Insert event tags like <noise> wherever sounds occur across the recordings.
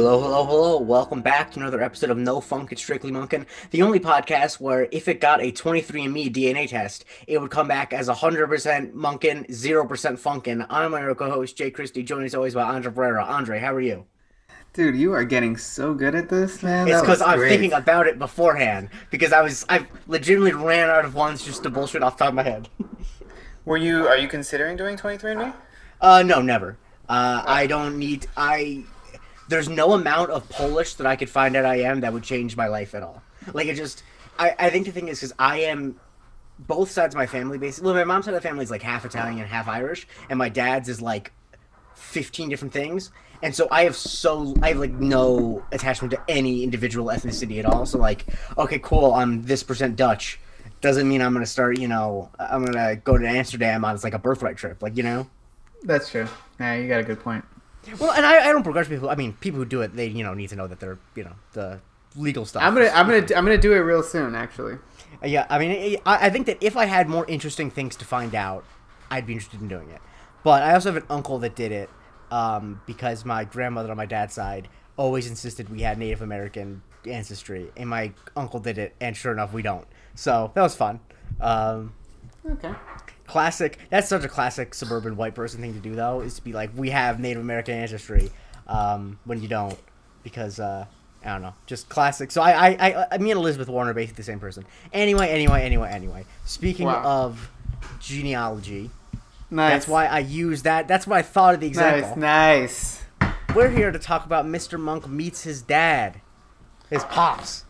Hello, hello, hello. Welcome back to another episode of No Funk It's Strictly Monkin, the only podcast where if it got a 23andMe DNA test, it would come back as 100% Monkin, 0% Funkin. I'm your co-host, Jake Christie, joined as always by Andre Barrera. Andre, how are you? Dude, you are getting so good at this, man. It's because I'm great. thinking about it beforehand, because I was, I legitimately ran out of ones just to bullshit off the top of my head. <laughs> Were you? Are you considering doing 23andMe? Uh, no, never. Uh, I don't need. I there's no amount of Polish that I could find out I am that would change my life at all. Like it just. I I think the thing is because I am. Both sides of my family, basically. Well, my mom's side of the family is like half Italian and half Irish, and my dad's is like fifteen different things. And so I have so I have like no attachment to any individual ethnicity at all. So like, okay, cool, I'm this percent Dutch. Doesn't mean I'm gonna start. You know, I'm gonna go to Amsterdam on it's like a birthright trip. Like you know. That's true. Yeah, you got a good point. Well, and I, I don't begrudge people. I mean, people who do it, they you know need to know that they're you know the legal stuff. I'm gonna, I'm gonna, I'm gonna do it real soon. Actually, Uh, Yeah, I mean, I, I think that if I had more interesting things to find out, I'd be interested in doing it. But I also have an uncle that did it um, because my grandmother on my dad's side always insisted we had Native American ancestry, and my uncle did it, and sure enough, we don't. So that was fun. Um, okay. Classic. That's such a classic suburban white person thing to do, though, is to be like, we have Native American ancestry, um, when you don't, because uh, I don't know, just classic. So I, I, I, me and Elizabeth Warren are basically the same person. Anyway, anyway, anyway, anyway. Speaking Wow. of genealogy, Nice. that's why I use that. That's what I thought of the example. Nice, nice. We're here to talk about Mr. Monk meets his dad, his pops.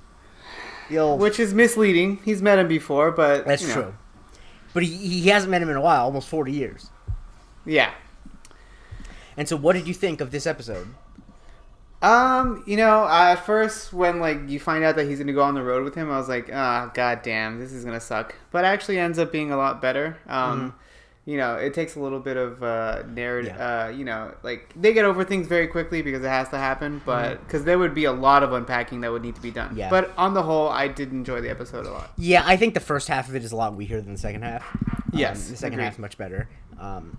Old, Which is misleading. He's met him before, but that's you know. But he, he hasn't met him in a while, almost forty years. Yeah. And so, what did you think of this episode? Um, you know, at first when like you find out that he's gonna go on the road with him, I was like, ah, god damn, this is gonna suck. But it actually ends up being a lot better. Um, you know, it takes a little bit of uh, narrative. Yeah. Uh, you know, like they get over things very quickly because it has to happen. But because there would be a lot of unpacking that would need to be done. Yeah. But on the whole, I did enjoy the episode a lot. Yeah, I think the first half of it is a lot weaker than the second half. Um, Yes, the second agreed. is much better. Um,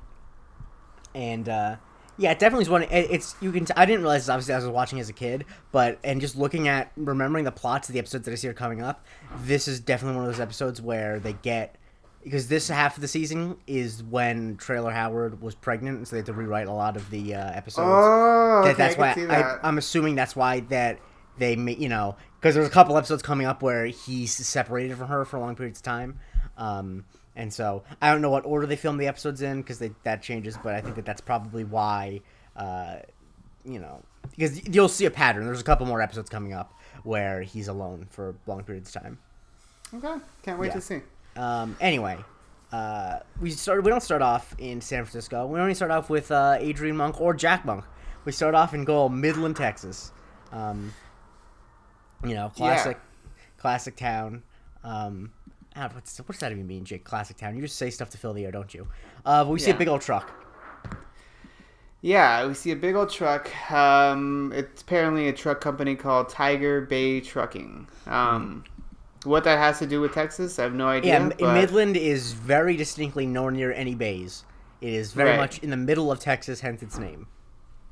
and uh, yeah, it definitely is one. It, it's you can. T- I didn't realize this obviously as I was watching as a kid, but and just looking at remembering the plots of the episodes that I see are coming up, this is definitely one of those episodes where they get because this half of the season is when Traylor Howard was pregnant, and so they had to rewrite a lot of the uh, episodes. Oh, That- okay, that's I why see I, that. I'm assuming that's why that they you know because there's a couple episodes coming up where he's separated from her for long periods of time, um, and so I don't know what order they filmed the episodes in because that changes, but I think that that's probably why, uh, you know, because you'll see a pattern. There's a couple more episodes coming up where he's alone for long periods of time. okay, can't wait Yeah. to see. Um, anyway, uh, we start. We don't start off in San Francisco. We only start off with uh, Adrian Monk or Jack Monk. We start off in old Midland, Texas. Um, you know, classic, classic town. Um, don't what's, what does that even mean, Jake? Classic town. You just say stuff to fill the air, don't you? Uh, but we see a big old truck. Yeah, we see a big old truck. Um, it's apparently a truck company called Tiger Bay Trucking. Um, what that has to do with Texas, I have no idea. Yeah, but- Midland is very distinctly nowhere near any bays. It is very Right. much in the middle of Texas, hence its name.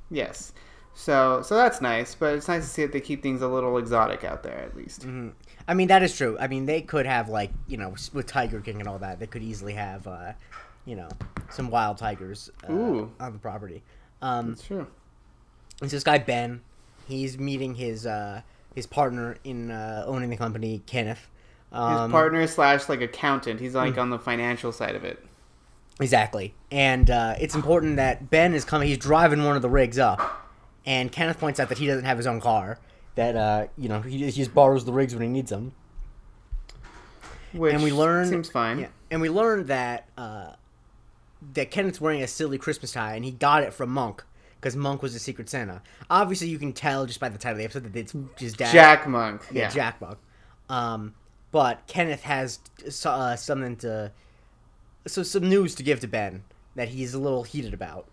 Yes. So, so that's nice, but it's nice to see that they keep things a little exotic out there, at least. Mm-hmm. I mean, that is true. I mean, they could have like you know with Tiger King and all that, they could easily have uh, you know some wild tigers uh, on the property. Um, That's true. it's this guy Ben. He's meeting his uh, his partner in uh, owning the company, Kenneth. His Um, partner slash like accountant. He's like on the financial side of it. Exactly. And uh, it's important that Ben is coming. He's driving one of the rigs up, and Kenneth points out that he doesn't have his own car. That uh, you know he, he just borrows the rigs when he needs them. Which and we learn seems fine. Yeah, and we learned that uh, that Kenneth's wearing a silly Christmas tie, and he got it from Monk because Monk was a Secret Santa. Obviously, you can tell just by the title of the episode that it's his dad. Jack Monk. yeah, Yeah. Jack Monk. Um, but Kenneth has uh, something to, so some news to give to Ben that he's a little heated about.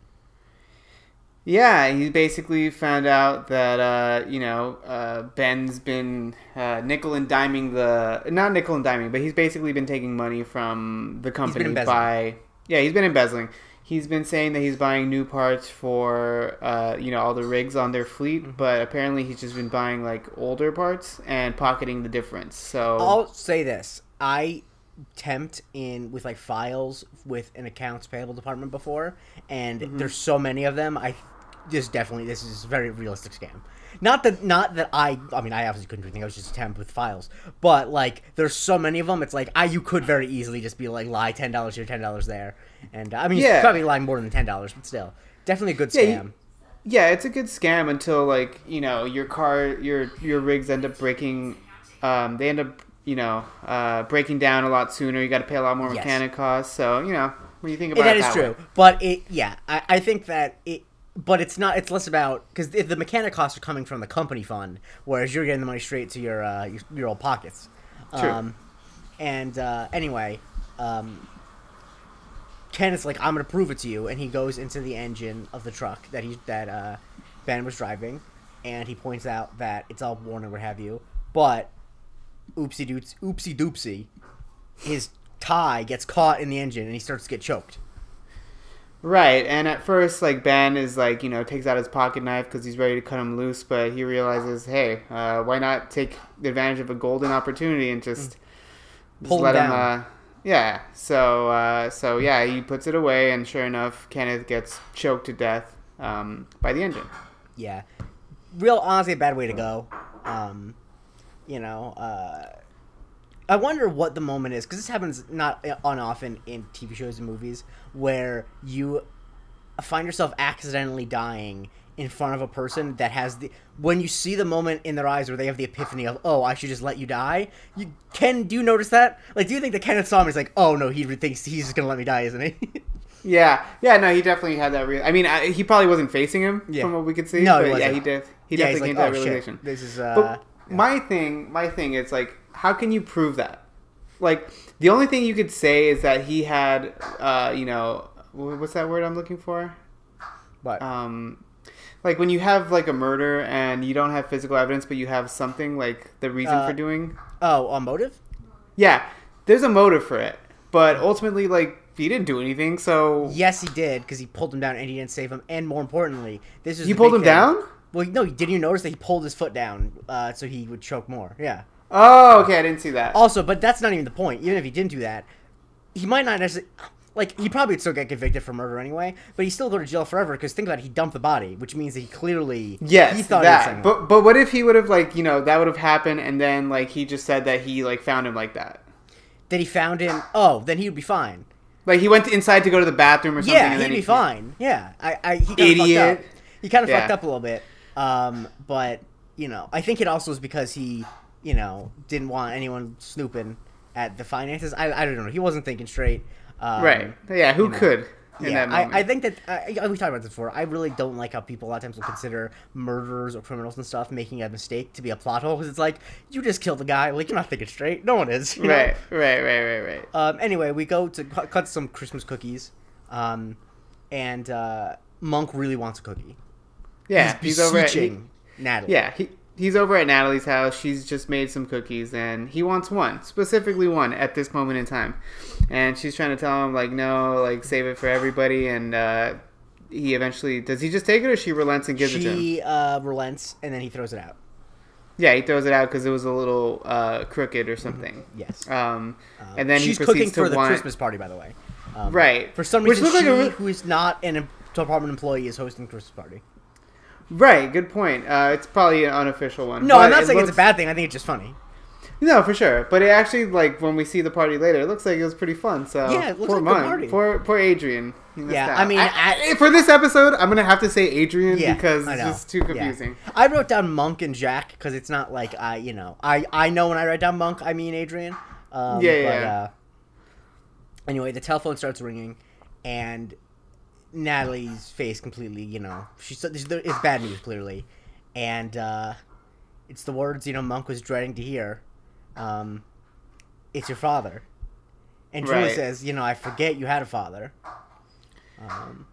Yeah, he basically found out that uh, you know uh, Ben's been uh, nickel and diming the not nickel and diming, but he's basically been taking money from the company by yeah he's been embezzling. He's been saying that he's buying new parts for uh, you know all the rigs on their fleet, Mm-hmm. but apparently he's just been buying like older parts and pocketing the difference. So I'll say this: I tempt in with like files with an accounts payable department before, and Mm-hmm. there's so many of them. I this definitely this is a very realistic scam. Not that not that I I mean I obviously couldn't do anything. I was just a temp with files, but like there's so many of them. It's like I you could very easily just be like lie ten dollars here, ten dollars there, and I mean Yeah. probably lying more than ten dollars, but still definitely a good Yeah, scam. you- yeah, it's a good scam until like you know your car, your your rigs end up breaking. Um, they end up you know uh, breaking down a lot sooner. You got to pay a lot more Yes. mechanic costs. So you know when you think about that it, is that true way. but it yeah I, I think that it but it's not it's less about because the, mechanic costs are coming from the company fund whereas you're getting the money straight to your uh, your, your old pockets True. um and uh anyway um ken is like i'm gonna prove it to you and he goes into the engine of the truck that he that uh ben was driving and he points out that it's all worn and what have you but oopsie doops oopsie doopsie his tie gets caught in the engine and he starts to get choked Right, and at first, like Ben is like, you know, takes out his pocket knife because he's ready to cut him loose, but he realizes, hey, uh, why not take advantage of a golden opportunity and just, just Pull him let him, down. uh, yeah. So, uh, so yeah, he puts it away, and sure enough, Kenneth gets choked to death um, by the engine. yeah real honestly a bad way to go um you know uh i wonder what the moment is because this happens not on often in tv shows and movies where you find yourself accidentally dying in front of a person that has the when you see the moment in their eyes where they have the epiphany of oh i should just let you die you can do you notice that like do you think that kenneth saw him he's like oh no he thinks he's just gonna let me die isn't he <laughs> Yeah, yeah, no, he definitely had that. Real- I mean, I, he probably wasn't facing him Yeah. from what we could see. No, but yeah, he did. He yeah definitely like came to oh that shit realization. this is uh But my thing, my thing it's like, how can you prove that? Like, the only thing you could say is that he had, uh, you know, what's that word I'm looking for? what Um, like when you have like a murder and you don't have physical evidence, but you have something like the reason Uh, for doing. oh a motive Yeah, there's a motive for it, but ultimately, like, he didn't do anything, so Yes, he did because he pulled him down and he didn't save him. And more importantly, this is the pulled him thing. down. Well, no, didn't you notice that he pulled his foot down uh, so he would choke more? Yeah. Oh, okay, I didn't see that. Also, but that's not even the point. Even if he didn't do that, he might not necessarily. Like he probably would still get convicted for murder anyway, but he still go to jail forever because think about it, he dumped the body, which means that he clearly Yes, he thought he was that. But but what if he would have like you know that would have happened and then like he just said that he like found him like that. that he found him. Oh, then he would be fine. Like he went inside to go to the bathroom or something. Yeah, he'd be he, fine. Yeah, I, I he kind of fucked Idiot. up. He kind of Yeah. fucked up a little bit. Um, but you know, I think it also is because he, you know, didn't want anyone snooping at the finances. I, I don't know. He wasn't thinking straight. Um, Right. Yeah. Who you know. could in yeah, that moment? I, I think that I, we talked about this before. I really don't like how people a lot of times will consider murderers or criminals and stuff making a mistake to be a plot hole because it's like you just killed a guy. Like you're not thinking straight. No one is. <laughs> you know? right. Right. Right. Right. Right. Um, anyway, we go to cut, cut some Christmas cookies, um, and uh, Monk really wants a cookie. Yeah. he's He's, over at he, beseeching Natalie. yeah. He, he's over at Natalie's house. She's just made some cookies and he wants one specifically one at this moment in time, and she's trying to tell him like no, like save it for everybody and. uh he eventually does he just take it or she relents and gives it to him? she uh, relents and then he throws it out. Yeah, he throws it out because it was a little uh, crooked or something. Yes. Um, Um, and then she's he cooking for the want Christmas party, by the way. Um, right For some reason, looked she, like a who is not an department employee, is hosting the Christmas party. Right. Good point. Uh, it's probably an unofficial one. No, I'm not it saying it's a bad thing. I think it's just funny. No, for sure. But it actually like when we see the party later, it looks like it was pretty fun. So Yeah, it looks poor like a good Mon- party. Poor poor Adrian. Yeah, out. I mean, I- for this episode, I'm gonna have to say Adrian Yeah, because I it's just too Yeah. confusing. I wrote down Monk and Jack because it's not like I, you know, I I know when I write down Monk, I mean Adrian. Um, Yeah, but, yeah. Uh, anyway, the telephone starts ringing, and Natalie's face completely, you know, she's it's it's bad news clearly, and uh, it's the words you know Monk was dreading to hear. Um, it's your father, and Julie Right. says, you know, I forget you had a father. Um,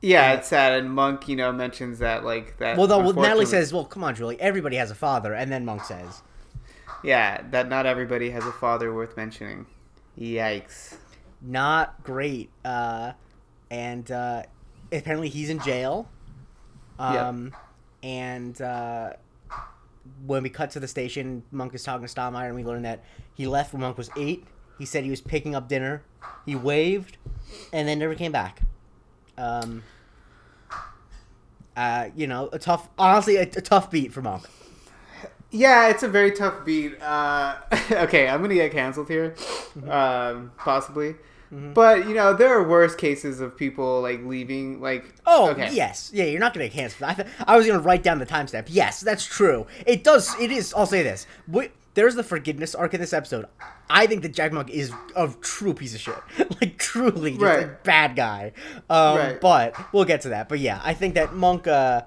Yeah, Yeah. it's sad. And Monk, you know, mentions that like that. well, though, well, Natalie says, "Well, come on, Julie. Everybody has a father," and then Monk says, yeah, that not everybody has a father worth mentioning. Yikes. not great. Uh, and uh, apparently he's in jail. Um, and uh, when we cut to the station, Monk is talking to Stottlemeyer, and we learn that he left when Monk was eight. He said he was picking up dinner. He waved, and then never came back. Um, uh, you know, a tough, honestly, a, a tough beat for Monk. Yeah, it's a very tough beat. Uh, <laughs> okay, I'm gonna get canceled here, um, possibly. But you know, there are worse cases of people like leaving. Like, Oh okay. yes, yeah. You're not gonna cancel. I, th- I was gonna write down the timestamp. Yes, that's true. It does. It is. I'll say this. We, there's the forgiveness arc in this episode. I think that Jack Monk is a true piece of shit. <laughs> like truly, just a Right. bad guy. Um, Right. But we'll get to that. But yeah, I think that Monk. Uh,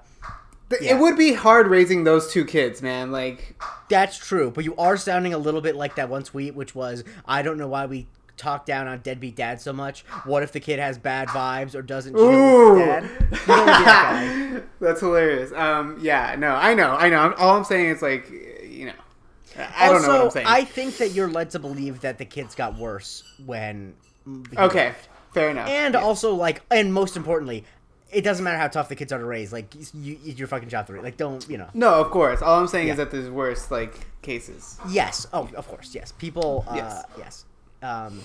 Yeah. It would be hard raising those two kids, man. Like, that's true. But you are sounding a little bit like that one tweet, which was, "I don't know why we." Talk down on deadbeat dad so much. What if the kid has bad vibes or doesn't chill ooh, dad? You don't wanna be that <laughs> that's hilarious. Um, yeah, no, I know, I know. I'm- All I'm saying is like, you know, I don't know what I'm saying. I think that you're led to believe that the kids got worse when. okay, left. fair enough. And Yeah. also, like, and most importantly, it doesn't matter how tough the kids are to raise. Like, you, it's your fucking job three. Like, don't you know? no, of course. All I'm saying Yeah. is that there's worse like cases. Yes. Oh, of course. Yes. People. Uh, Yes. yes. Um,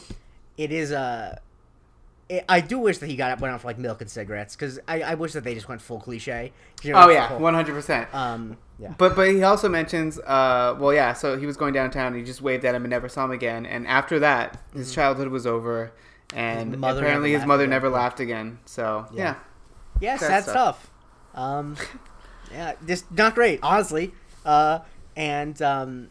it is a. it- I do wish that he got up, went out for like milk and cigarettes because I, I wish that they just went full cliche. You know, Oh yeah, one hundred percent. Um. Yeah. But but he also mentions, uh, well, yeah. So he was going downtown. and He just waved at him and never saw him again. And after that, his childhood was over, and His apparently his mother again. never laughed again. So Yeah. yeah, Yeah, sad Sad stuff. Um, yeah, just not great, honestly. Uh, and um,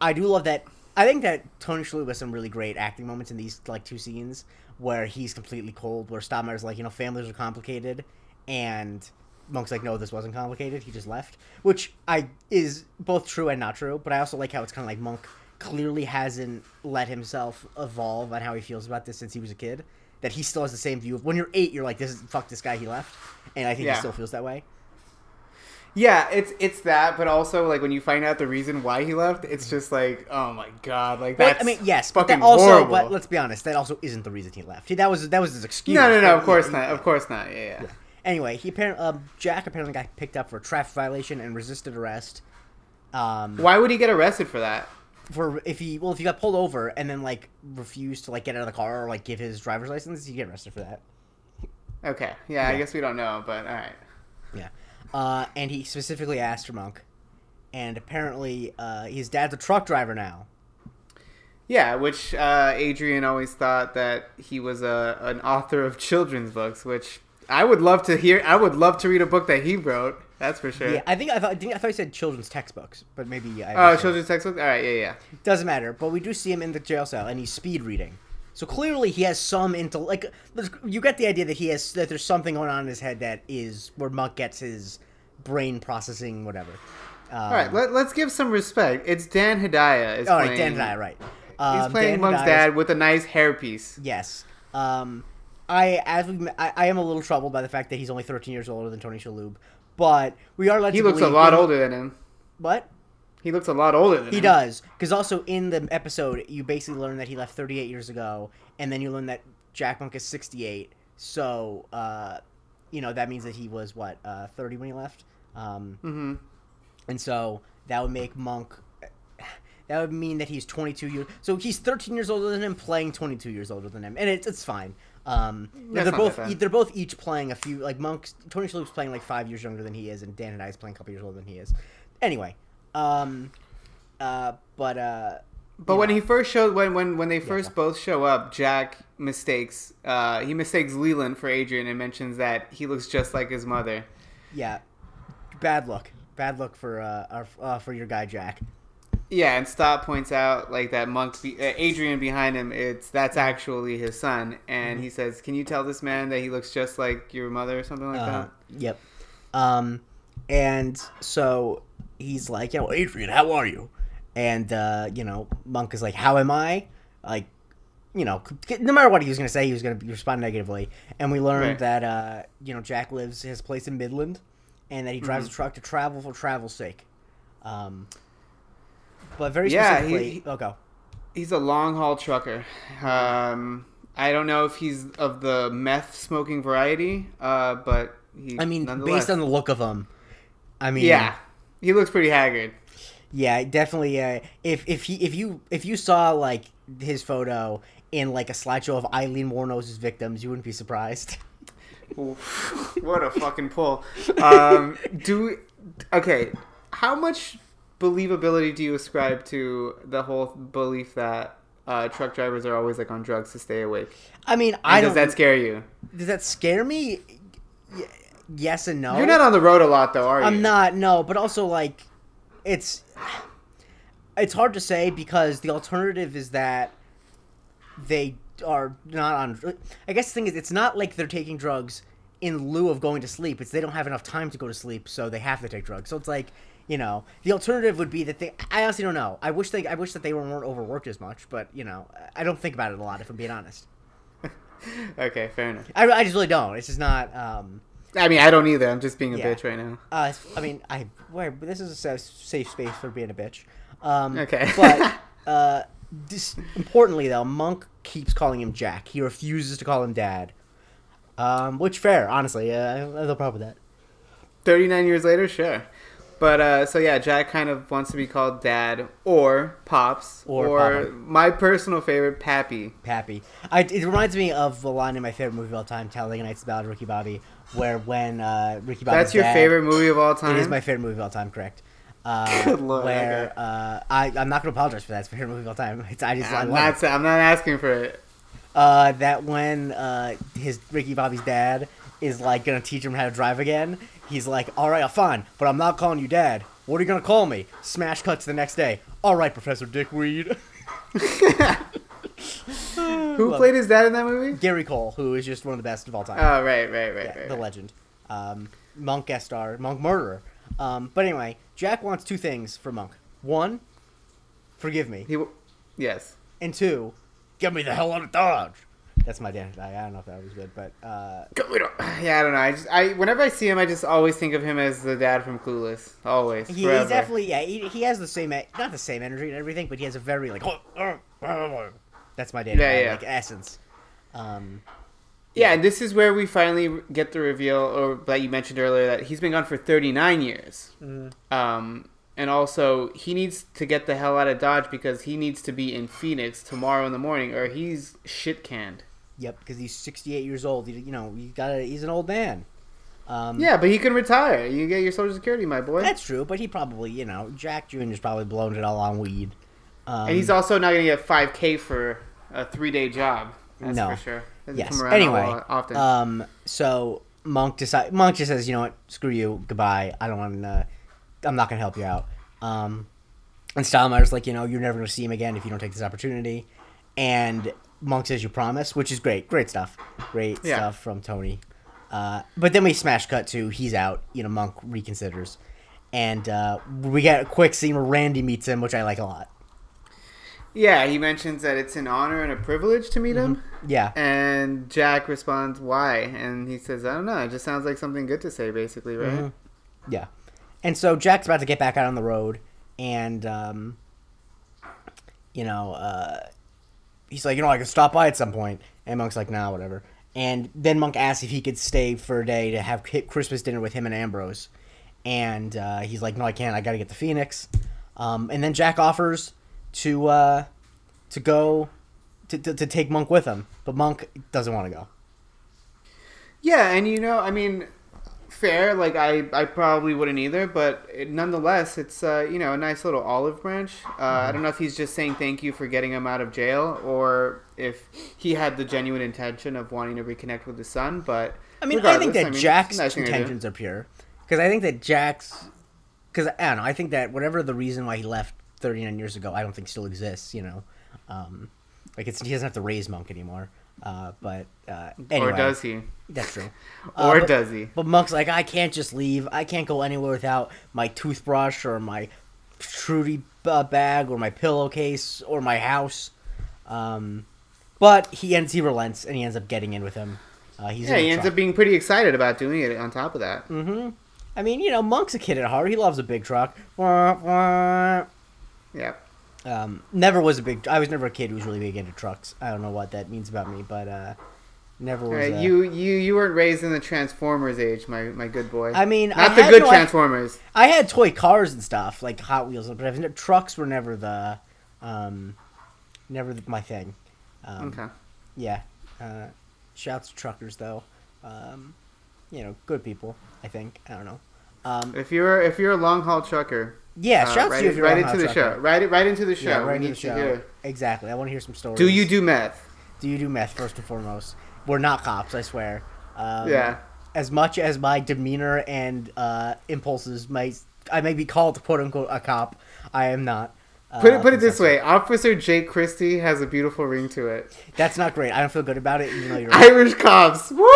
I do love that. I think that Tony Shalhoub has some really great acting moments in these like two scenes where he's completely cold, where Stottlemeyer's like, you know, families are complicated, and Monk's like, no, this wasn't complicated. He just left, which I is both true and not true. But I also like how it's kind of like Monk clearly hasn't let himself evolve on how he feels about this since he was a kid. That he still has the same view of when you're eight, you're like, this is fuck this guy, he left, and I think Yeah. he still feels that way. Yeah. It's it's that, but also like when you find out the reason why he left, it's just like, oh my god, like But, that's. I mean, yes, but fucking that also, horrible. but let's be honest, that also isn't the reason he left. He, that was that was his excuse. no, no, no. Of course yeah, not. Of course not. Yeah, yeah. Anyway, he apparently um, Jack apparently got picked up for a traffic violation and resisted arrest. Um, Why would he get arrested for that? for if he well if he got pulled over and then like refused to like get out of the car or like give his driver's license, he get arrested for that. Okay. Yeah, I guess we don't know, but all right. Yeah. Uh, and he specifically asked for Monk, and apparently uh, his dad's a truck driver now. Yeah, which uh, Adrian always thought that he was a an author of children's books, which I would love to hear. I would love to read a book that he wrote. That's for sure. Yeah, I think I thought I, think, I thought he said children's textbooks, but maybe I Oh, children's textbooks. All right. Yeah, yeah. Doesn't matter, but we do see him in the jail cell, and he's speed reading. So clearly, he has some into like you get the idea that he has that there's something going on in his head that is where Monk gets his brain processing whatever. Um, All right. Let, let's give some respect. It's Dan Hedaya. Is all playing, Dan Hedaya, right? He's Um, playing Dan dad with a nice hairpiece. Yes. Um, I as we, I, I am a little troubled by the fact that he's only 13 years older than Tony Shalhoub, but we are led He looks a lot older than him. What? He looks a lot older than He him. does, because also in the episode, you basically learn that he left 38 years ago, and then you learn that Jack Monk is 68. So, uh, you know, that means that he was what uh, 30 when he left, um, Mm-hmm. and so that would make Monk. That would mean that he's 22 years. So he's 13 years older than him, playing 22 years older than him, and it's it's fine. Um, they're both bad. they're both each playing a few like Monk's Tony Shalhoub's playing like five years younger than he is, and Dan Hedaya is playing a couple years older than he is. Anyway, um, uh, but uh, But when know. he first showed, when when when they first go. both show up, Jack mistakes. Uh, he mistakes Leland for Adrian and mentions that he looks just like his mother. Yeah, bad luck. Bad luck for uh, our, uh for your guy Jack. Yeah, and Stott points out like that monk, be- uh, Adrian behind him. It's that's actually his son, and Mm-hmm. he says, "Can you tell this man that he looks just like your mother or something like Uh, that?" yep. Um, and so he's like, "Yo, Adrian, how are you?" And uh, you know, Monk is like, "How am I?" Like, you know, no matter what he was gonna say, he was gonna respond negatively. And we learned Right. that uh, you know, Jack lives his place in Midland, and that he drives Mm-hmm. a truck to travel for travel's sake. Um, but very Yeah, he- specifically, he- oh, go. He's a long haul trucker. Um, I don't know if he's of the meth smoking variety, uh, but he. I mean, based on the look of him, I mean, yeah, he looks pretty haggard. yeah, definitely. Uh, if if he if you if you saw like his photo in like a slideshow of Aileen Wuornos's victims, you wouldn't be surprised. <laughs> What a fucking pull. Um, do we, okay. How much believability do you ascribe to the whole belief that uh, truck drivers are always like on drugs to stay awake? I mean, And I does don't. that scare you? does that scare me? Yes and no. You're not on the road a lot though, are you? I'm not. No, but also like, it's it's hard to say because the alternative is that they are not on. I guess the thing is, it's not like they're taking drugs in lieu of going to sleep. It's they don't have enough time to go to sleep, so they have to take drugs. So it's like. You know, the alternative would be that they. I honestly don't know. I wish they. I wish that they weren't overworked as much, but you know, I don't think about it a lot. If I'm being honest, <laughs> Okay, fair enough. I, I just really don't. It's just not. um I mean, I don't either. I'm just being a Yeah. bitch right now. Uh, I mean, I where this is a safe space for being a bitch. Um, Okay. but uh, <laughs> this, importantly, though, Monk keeps calling him Jack. He refuses to call him Dad. Um, which fair, honestly. Uh, I have no problem with that. 39 years later, sure. But uh, so yeah, Jack kind of wants to be called Dad or Pops Or or, my personal favorite, Pappy. Pappy. I, it reminds me of the line in my favorite movie of all time, Talladega Nights about Ricky Bobby, where when uh, Ricky Bobby. That's your favorite movie of all time. It is my favorite movie of all time, correct? Uh, <laughs> Good lord, Where okay. uh, I, I'm not going to apologize for that. It's my favorite movie of all time. <laughs> It's, I just I I'm it. not. I'm not asking for it. uh, that when uh, his Ricky Bobby's dad is like gonna teach him how to drive again, he's like, "All right, fine, but I'm not calling you dad. What are you gonna call me?" Smash cuts the next day. All right, Professor Dickweed. <laughs> Who played his dad in that movie? Gary Cole, who is just one of the best of all time. Oh, right, right, right, Yeah, right. the right. legend. Um, Monk guest star, Monk murderer. Um, but anyway, Jack wants two things for Monk. One, forgive me, He, w- yes. and two, get me the hell out of Dodge. That's my dad. I, I don't know if that was good, but uh, <sighs> Yeah, I don't know. I just, I whenever I see him, I just always think of him as the dad from Clueless. Always, He, he's definitely yeah. He, he has the same e- not the same energy and everything, but he has a very like <laughs> <laughs> that's my dad. Yeah, yeah. Like essence. Um, Yeah, and this is where we finally get the reveal, or that you mentioned earlier, that he's been gone for 39 years. Mm-hmm. Um, and also, he needs to get the hell out of Dodge because he needs to be in Phoenix tomorrow in the morning, or he's shit canned. yep, because he's 68 years old. He, you know, he got he's an old man. Um, Yeah, but he can retire. You get your Social Security, my boy. that's true. But he probably, you know, Jack Jr. Jr.'s probably blown it all on weed. Um, and he's also not going to get 5K for a three day job. That's No. for sure. Doesn't yes. Anyway, often. um, so Monk decide Monk just says, you know what, screw you, goodbye. I don't want to. I'm not gonna help you out. Um, and Stottlemeyer's like, you know, you're never gonna see him again if you don't take this opportunity. And Monk says, you promise, which is great, great stuff, great Yeah. stuff from Tony. Uh, but then we smash cut to he's out. You know, Monk reconsiders, and uh, we get a quick scene where Randy meets him, which I like a lot. Yeah, he mentions that it's an honor and a privilege to meet him. Yeah, And Jack responds, "Why?" And he says, "I don't know. It just sounds like something good to say, basically, right?" Mhm. Yeah. And so Jack's about to get back out on the road, and, um, you know, uh, he's like, you know, I could stop by at some point. And Monk's like, nah, whatever. And then Monk asks if he could stay for a day to have Christmas dinner with him and Ambrose. And uh, he's like, no, I can't. I got to get to Phoenix. Um, and then Jack offers to uh, to go to, to, to take Monk with him, but Monk doesn't want to go. Yeah, and you know, I mean, fair. Like I, I probably wouldn't either, but it, nonetheless, it's uh, you know a nice little olive branch. Uh, I don't know if he's just saying thank you for getting him out of jail, or if he had the genuine intention of wanting to reconnect with his son. But I mean, I think that mean, Jack's nice thing to do. intentions are pure. Because I think that Jack's. Because, I don't know, I think that whatever the reason why he left 39 years ago, I don't think still exists, you know. Um, like, it's, he doesn't have to raise Monk anymore. Uh, but, uh, anyway. Or does he? That's true. <laughs> Or Uh, but- does he? But Monk's like, I can't just leave. I can't go anywhere without my toothbrush or my Trudy uh, bag or my pillowcase or my house. Um, but he ends, he relents, and he ends up getting in with him. Uh, he's Yeah, he ends truck. up being pretty excited about doing it. On top of that, Mm-hmm. I mean, you know, Monk's a kid at heart. He loves a big truck. Yeah. Um, never was a big. I was never a kid who was really big into trucks. I don't know what that means about me, but uh, never was. Right, uh, you you you weren't raised in the Transformers age, my my good boy. I mean, not I the good no- Transformers. I had toy cars and stuff like Hot Wheels, but I've, trucks were never the, um, never the, my thing. Um, okay. Yeah. Uh, shouts to truckers though. Um, you know, good people. I think. I don't know. Um, If you're if you're a long haul trucker, yeah. uh, shouts right, to you if you're right into the trucker. show. Right right into the show. Yeah, We right into the show. hear- Exactly. I want to hear some stories. Do you do meth? Do you do meth first and foremost? We're not cops, I swear. Um, yeah. As much as my demeanor and uh, impulses might, I may be called quote unquote a cop. I am not. Uh, Put it put it this way: Officer Jake Christie has a beautiful ring to it. That's not great. I don't feel good about it, even though you're. <laughs> Irish cops, woo!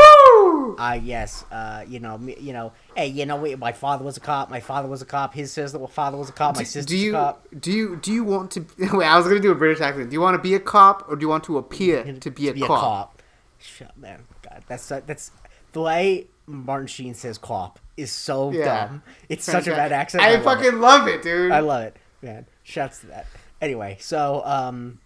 Uh, yes, uh, you know, me, you know, hey, you know, my father was a cop. My father was a cop. His sister, father was a cop. My sister's do you a cop. do you do you want to? <laughs> Wait, I was gonna do a British accent. Do you want to be a cop or do you want to appear to be a cop? Shut man, God, that's that's the way Martin Sheen says "cop" is so Yeah. dumb. It's such a bad accent. I, love it. fucking love it, dude. I love it, man. Shouts to that. Anyway, so um,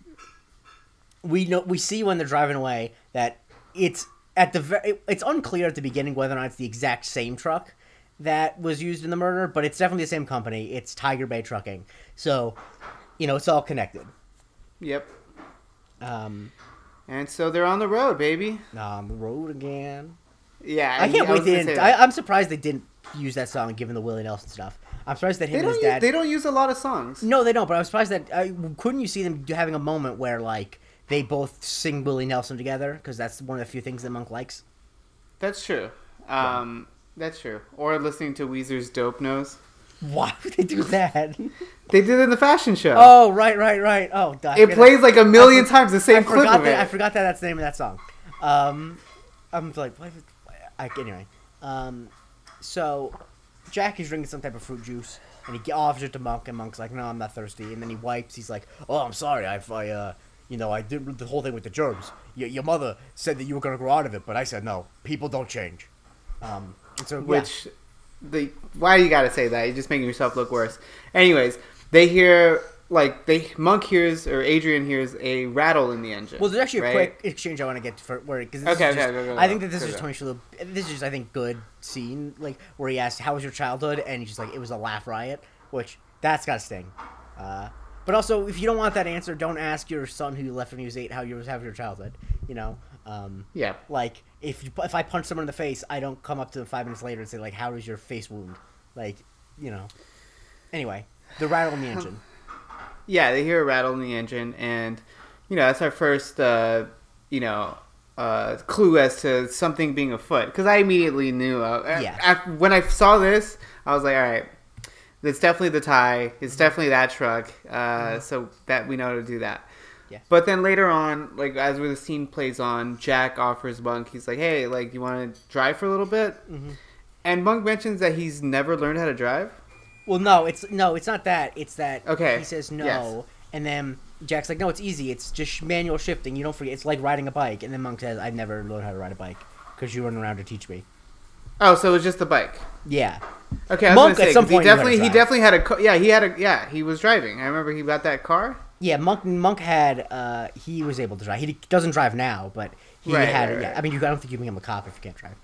we know we see when they're driving away that it's at the very. It's unclear at the beginning whether or not it's the exact same truck that was used in the murder, but it's definitely the same company. It's Tiger Bay Trucking. So, you know, it's all connected. yep. Um, And so they're on the road, baby. on the road again. Yeah, I can't was wait. They didn't. I, I'm surprised they didn't use that song given the Willie Nelson stuff. I'm surprised that him they and his use, dad. they don't use a lot of songs. No, they don't. But I was surprised that uh, couldn't you see them having a moment where like they both sing Willie Nelson together because that's one of the few things that Monk likes. That's true. Um, that's true. Or listening to Weezer's "Dope Nose." Why would they do that? They did it in the fashion show. oh, right, right, right. Oh, I it plays like a million I times the same I clip forgot that. I forgot that that's the name of that song. Um, I'm like, what? I, anyway, um, so Jack is drinking some type of fruit juice, and he offers it to Monk, and Monk's like, "No, I'm not thirsty." And then he wipes. He's like, "Oh, I'm sorry. I, I uh, you know, I did the whole thing with the germs. Your, your mother said that you were gonna grow out of it, but I said no. People don't change." Um, so yeah. Which, the why you gotta say that? You're just making yourself look worse. Anyways, they hear like they Monk hears or Adrian hears a rattle in the engine. Well, there's actually a quick exchange I want to get to for where because Okay, okay, just, go, go, I think that this is. Tony Shalhoub. This is just I think good scene like where he asks how was your childhood and he's just like it was a laugh riot, which that's got to sting. Uh, but also, if you don't want that answer, don't ask your son who you left when he was eight how you was having your childhood. You know, um, Yeah. like if you, if I punch someone in the face, I don't come up to them five minutes later and say like how was your face wound, like you know. Anyway, the rattle in the engine. Yeah, they hear a rattle in the engine, and you know that's our first, uh, you know, uh, clue as to something being afoot. Because I immediately knew. Uh, Yeah. when I saw this, I was like, all right, it's definitely the tie. It's definitely that truck. Uh, So that we know how to do that. Yeah. But then later on, like as the scene plays on, Jack offers Monk. He's like, "Hey, like, you want to drive for a little bit?" Mhm. And Monk mentions that he's never learned how to drive. Well, no, it's no, it's not that. It's that Okay, he says no, yes. and then Jack's like, "No, it's easy. It's just manual shifting. You don't forget. It's like riding a bike." And then Monk says, "I've never learned how to ride a bike because you run around to teach me." Oh, so it was just the bike. Yeah, Okay, I Monk, say, at some point, he definitely he definitely had a yeah he had a yeah he was driving. I remember he got that car. yeah. Monk Monk had uh he was able to drive. He doesn't drive now, but he Right, had. right, yeah, right. I mean, you, I don't think you can become a cop if you can't drive.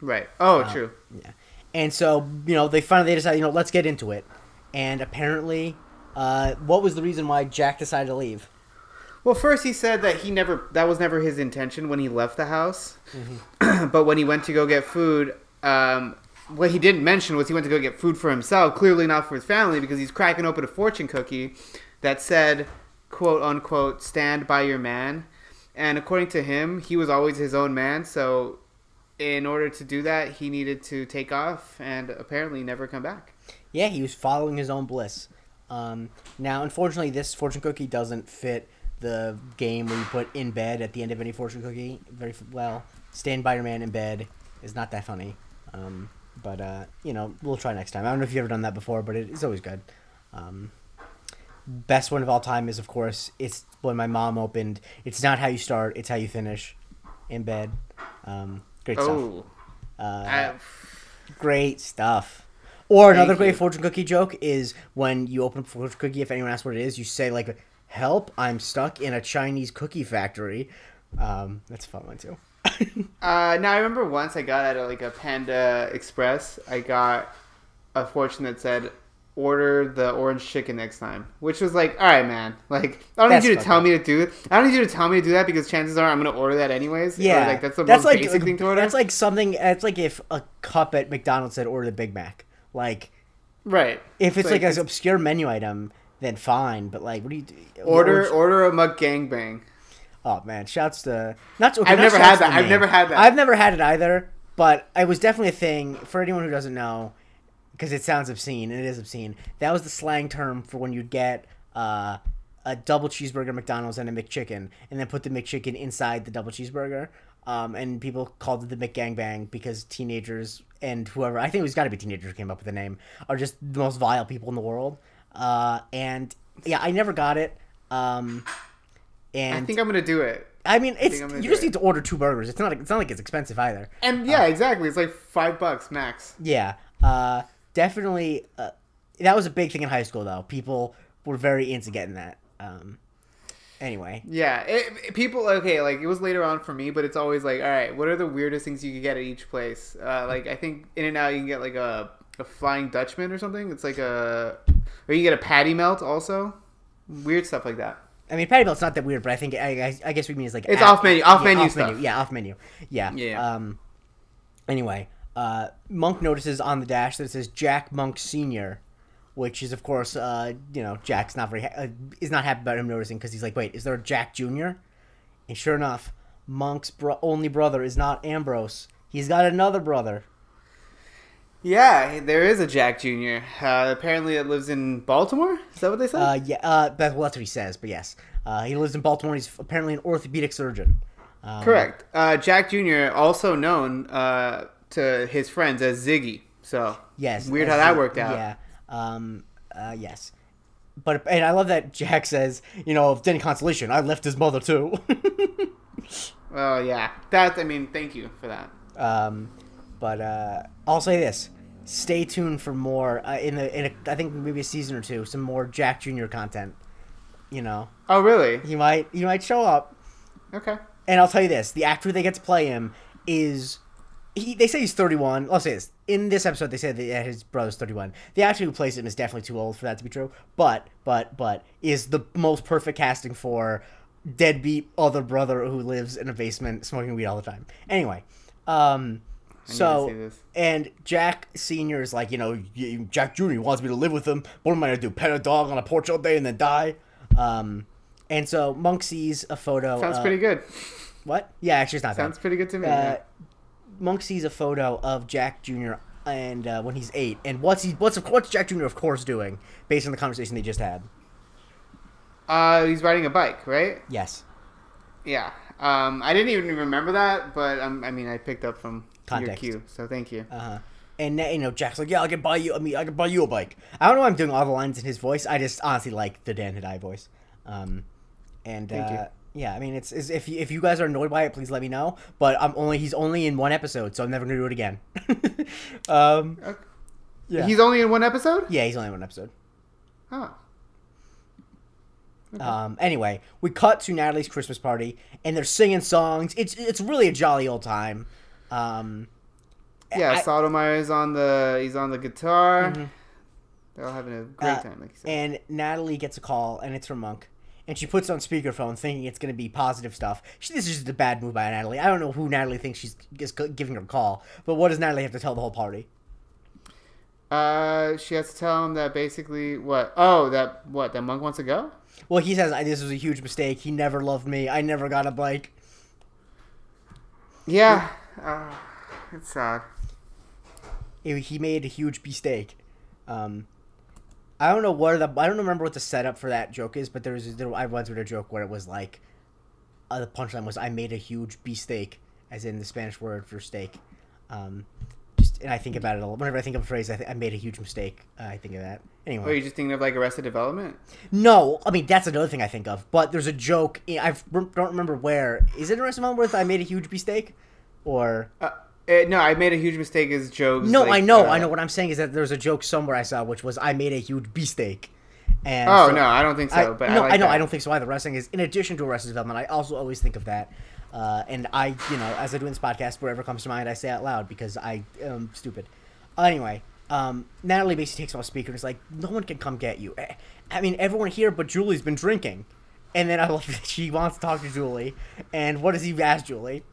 Right. Oh, Uh, true. Yeah, and so you know they finally they decide you know let's get into it, and apparently, uh, what was the reason why Jack decided to leave? Well, first he said that he never that was never his intention when he left the house, Mm-hmm. <clears throat> but when he went to go get food, um, what he didn't mention was he went to go get food for himself. Clearly not for his family because he's cracking open a fortune cookie that said, "quote unquote, stand by your man." And according to him, he was always his own man. So, in order to do that, he needed to take off and apparently never come back. Yeah, he was following his own bliss. Um, now, unfortunately, this fortune cookie doesn't fit the game where you put in bed at the end of any fortune cookie very well. Stand by your man in bed is not that funny. Um, but, uh, you know, we'll try next time. I don't know if you've ever done that before, but it, it's always good. Um, best one of all time is, of course, it's when my mom opened. It's not how you start, it's how you finish in bed. Um, great stuff. Oh, Uh, Great stuff. Or another great you. fortune cookie joke is when you open a fortune cookie. If anyone asks what it is, you say like, "Help! I'm stuck in a Chinese cookie factory." Um, that's a fun one too. <laughs> Uh, now I remember once I got at a, like a Panda Express, I got a fortune that said order the orange chicken next time, which was like, all right, man. Like, I don't That's need you to tell up. me to do it. I don't need you to tell me to do that because chances are I'm gonna order that anyways. Or, Yeah, like that's the most basic thing to order. That's like something. That's like if a cup at McDonald's said order the Big Mac. Like right. if it's like, it's- an obscure menu item, then fine. But like, what do you do? order Orange- order a mukbang. Oh man, shouts to not. Okay, I've not never had that. I've never had that. I've never had it either, but it was definitely a thing for anyone who doesn't know, because it sounds obscene and it is obscene. That was the slang term for when you'd get uh, a double cheeseburger at McDonald's and a McChicken, and then put the McChicken inside the double cheeseburger. Um, and people called it the McGangbang because teenagers and whoever I think it was got to be teenagers who came up with the name are just the most vile people in the world. Uh, and yeah, I never got it. Um, and I think I'm gonna do it. I mean, it's I'm you just need to order two burgers. It's not it's not like it's expensive either. And yeah, exactly. It's like five bucks max. Yeah, uh, definitely. Uh, that was a big thing in high school, though. People were very into getting that. Um, anyway, Yeah, it, it- people okay. Like it was later on for me, but it's always like, all right, what are the weirdest things you could get at each place? Uh, like I think In and Out, you can get like a a Flying Dutchman or something. It's like a, or you get a patty melt also. Weird stuff like that. I mean, patty melt's not that weird, but I think I, I, I guess we mean is like It's at- off menu- off yeah, menu off stuff. Yeah, off menu. Yeah. Yeah. Um. Anyway, uh, Monk notices on the dash that it says Jack Monk Senior, which is of course, uh, you know, Jack's not very ha- uh, is not happy about him noticing because he's like, wait, is there a Jack Junior? And sure enough, Monk's bro- only brother is not Ambrose. He's got another brother. Yeah, there is a Jack Jr. Uh, apparently, it lives in Baltimore. Is that what they said? Uh, yeah, uh, that, well, that's what he says, but yes. Uh, he lives in Baltimore. He's apparently an orthopedic surgeon. Um, Correct. Uh, Jack Jr. also known uh, to his friends as Ziggy. So Yes. weird how that worked out. Yeah. Um, uh, yes. But and I love that Jack says, you know, if any consolation, I left his mother too. <laughs> Oh yeah, that I mean, thank you for that. um, but uh, I'll say this: stay tuned for more uh, in the in a, I think maybe a season or two, some more Jack Jr. content. You know, Oh really? he might he might show up. Okay. And I'll tell you this: the actor they get to play him is he. They say he's 31. I'll say this: in this episode, they said that his brother's 31. The actor who plays him is definitely too old for that to be true. But but but is the most perfect casting for deadbeat other brother who lives in a basement smoking weed all the time. Anyway, um, I need to so and Jack Senior is like, you know, Jack Junior wants me to live with him. What am I gonna do? Pet a dog on a porch all day and then die? Um, and so Monk sees a photo. Sounds uh, pretty good. what? Yeah, actually, it's not Sounds bad. pretty good to me. Uh, yeah. Monk sees a photo of Jack Jr. and uh, when he's eight, and what's he? What's what's Jack Jr. of course doing based on the conversation they just had? Uh, he's riding a bike, right? Yes, Yeah. Um, I didn't even remember that, but um, I mean, I picked up from Context. your cue, so thank you. uh huh. And you know, Jack's like, yeah, I can buy you. I mean, I can buy you a bike. I don't know why I'm doing all the lines in his voice. I just honestly like the Dan Hedaya voice. Um, and Thank you. uh, yeah, I mean, it's, it's if you, if you guys are annoyed by it, please let me know. But I'm only he's only in one episode, so I'm never gonna do it again. <laughs> um, Okay. yeah, He's only in one episode. yeah, he's only in one episode. Oh. Um, anyway, we cut to Natalie's Christmas party, and they're singing songs. It's it's really a jolly old time. Um, Yeah, I- Stottlemeyer's on the he's on the guitar. Mhm. They're all having a great Uh, time, like you said. and Natalie gets a call, and it's from Monk, and she puts on speakerphone, thinking it's going to be positive stuff. She, this is just a bad move by Natalie. I don't know who Natalie thinks she's is giving her a call, but what does Natalie have to tell the whole party? Uh, she has to tell him that basically what? Oh, that what? That monk wants to go. Well, he says this was a huge mistake. He never loved me. I never got a bike. Yeah. Uh, it's sad. He he made a huge mistake. Um, I don't know what the I don't remember what the setup for that joke is, but there was there, I once read a joke where it was like, uh, the punchline was I made a huge beefsteak, as in the Spanish word for steak. Um, just and I think about it a lot. Whenever I think of a phrase, I, th- I made a huge mistake. Uh, I think of that. Anyway, are you just thinking of like Arrested Development? no, I mean that's another thing I think of. But there's a joke. I don't remember where. Is it Arrested Development where I made a huge beefsteak, or Uh, Uh, no, I made a huge mistake as jokes. No, like, I know, uh, I know. What I'm saying is that there's a joke somewhere I saw, which was I made a huge beefsteak. And Oh so- no, I don't think so. I, but no, I, like I know. that. I don't think so either. Wrestling is in addition to Arrested Development. I also always think of that, uh, and I, you know, as I do in this podcast, whatever comes to mind, I say out loud because I am stupid. Anyway, um, Natalie basically takes off speaker and is like, "No one can come get you." Eh, I mean, everyone here but Julie's been drinking, and then I love <laughs> that she wants to talk to Julie, and what does he ask Julie?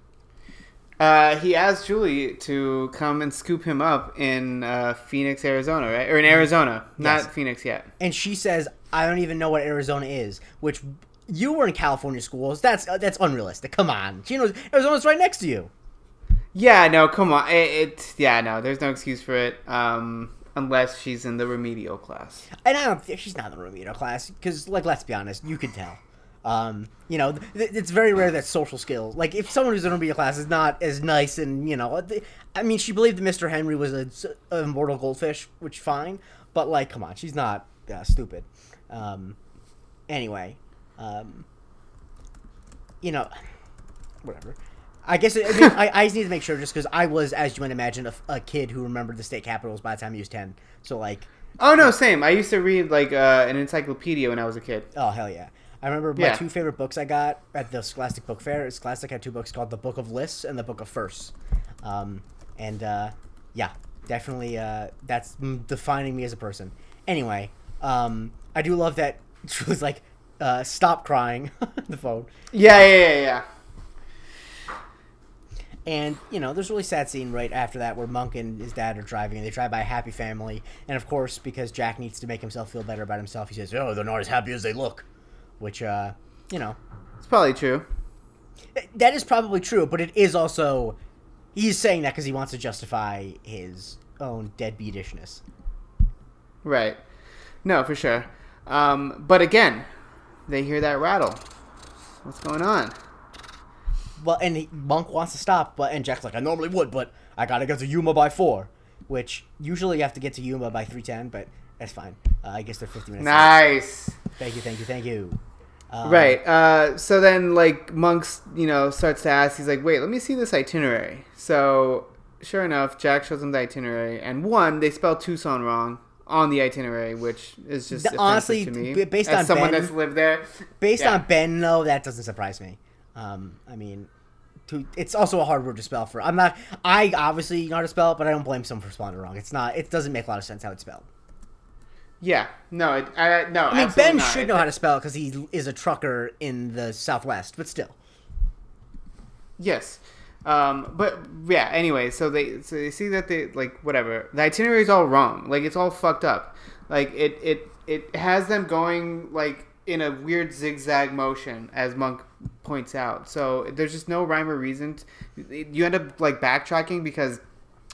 Uh, he asked Julie to come and scoop him up in uh, Phoenix, Arizona, right? Or in Arizona, not Yes. Phoenix yet. and she says, "I don't even know what Arizona is," which you were in California schools. That's uh, that's unrealistic. Come on, she knows Arizona's right next to you. Yeah, no, come on. It, it yeah, no, there's no excuse for it. Um, unless she's in the remedial class. And I don't she's not in the remedial class because, like, let's be honest, you can tell. Um, you know, th- it's very rare that social skills, like, if someone who's in a remedial class is not as nice and you know, th- I mean, she believed that Mr. Henry was a, a immortal goldfish, which fine, but like, come on, she's not uh, stupid. Um, anyway, um, you know, whatever. I guess I, mean, I, I just need to make sure, just because I was, as you might imagine, a kid who remembered the state capitals by the time he was ten. So like, Oh no, same. I used to read like uh, an encyclopedia when I was a kid. Oh hell yeah! I remember my Yeah. two favorite books I got at the Scholastic Book Fair. Scholastic had two books called the Book of Lists and the Book of Firsts, um, and uh, yeah, definitely uh, that's defining me as a person. Anyway, um, I do love that <laughs> she was like, uh, "Stop crying," the phone, Yeah, yeah, yeah, yeah. and you know, there's a really sad scene right after that where Monk and his dad are driving, and they drive by a happy family, and of course, because Jack needs to make himself feel better about himself, he says, "Oh, they're not as happy as they look," which, uh, you know. It's probably true. That is probably true, but it is also he's saying that because he wants to justify his own deadbeatishness. Right. No, for sure. Um, but again, they hear that rattle. What's going on? Well, and he, Monk wants to stop, but and Jack's like, I normally would, but I gotta get to Yuma by four, which usually you have to get to Yuma by three ten, but that's fine. Uh, I guess they're fifty minutes. late. Nice. Thank you, thank you, thank you. Um, Right. Uh, so then, like, Monks, you know, starts to ask. He's like, "Wait, let me see this itinerary." So, sure enough, Jack shows him the itinerary, and one, they spell Tucson wrong on the itinerary, which is just The- honestly, to me based as on someone Ben- that's lived there. Based Yeah. on Ben, though, that doesn't surprise me. Um, I mean, to, it's also a hard word to spell for. I'm not. I obviously know how to spell it, but I don't blame someone for spelling it wrong. It's not. It doesn't make a lot of sense how it's spelled. Yeah. No. It, I, no. I mean, Ben not. should know how to spell because he is a trucker in the Southwest, but still. Yes. Um, but yeah, anyway, so they so they see that they like whatever. The itinerary is all wrong. Like it's all fucked up. Like it it it has them going like in a weird zigzag motion as Monk points out. So there's just no rhyme or reason. t- you end up like backtracking because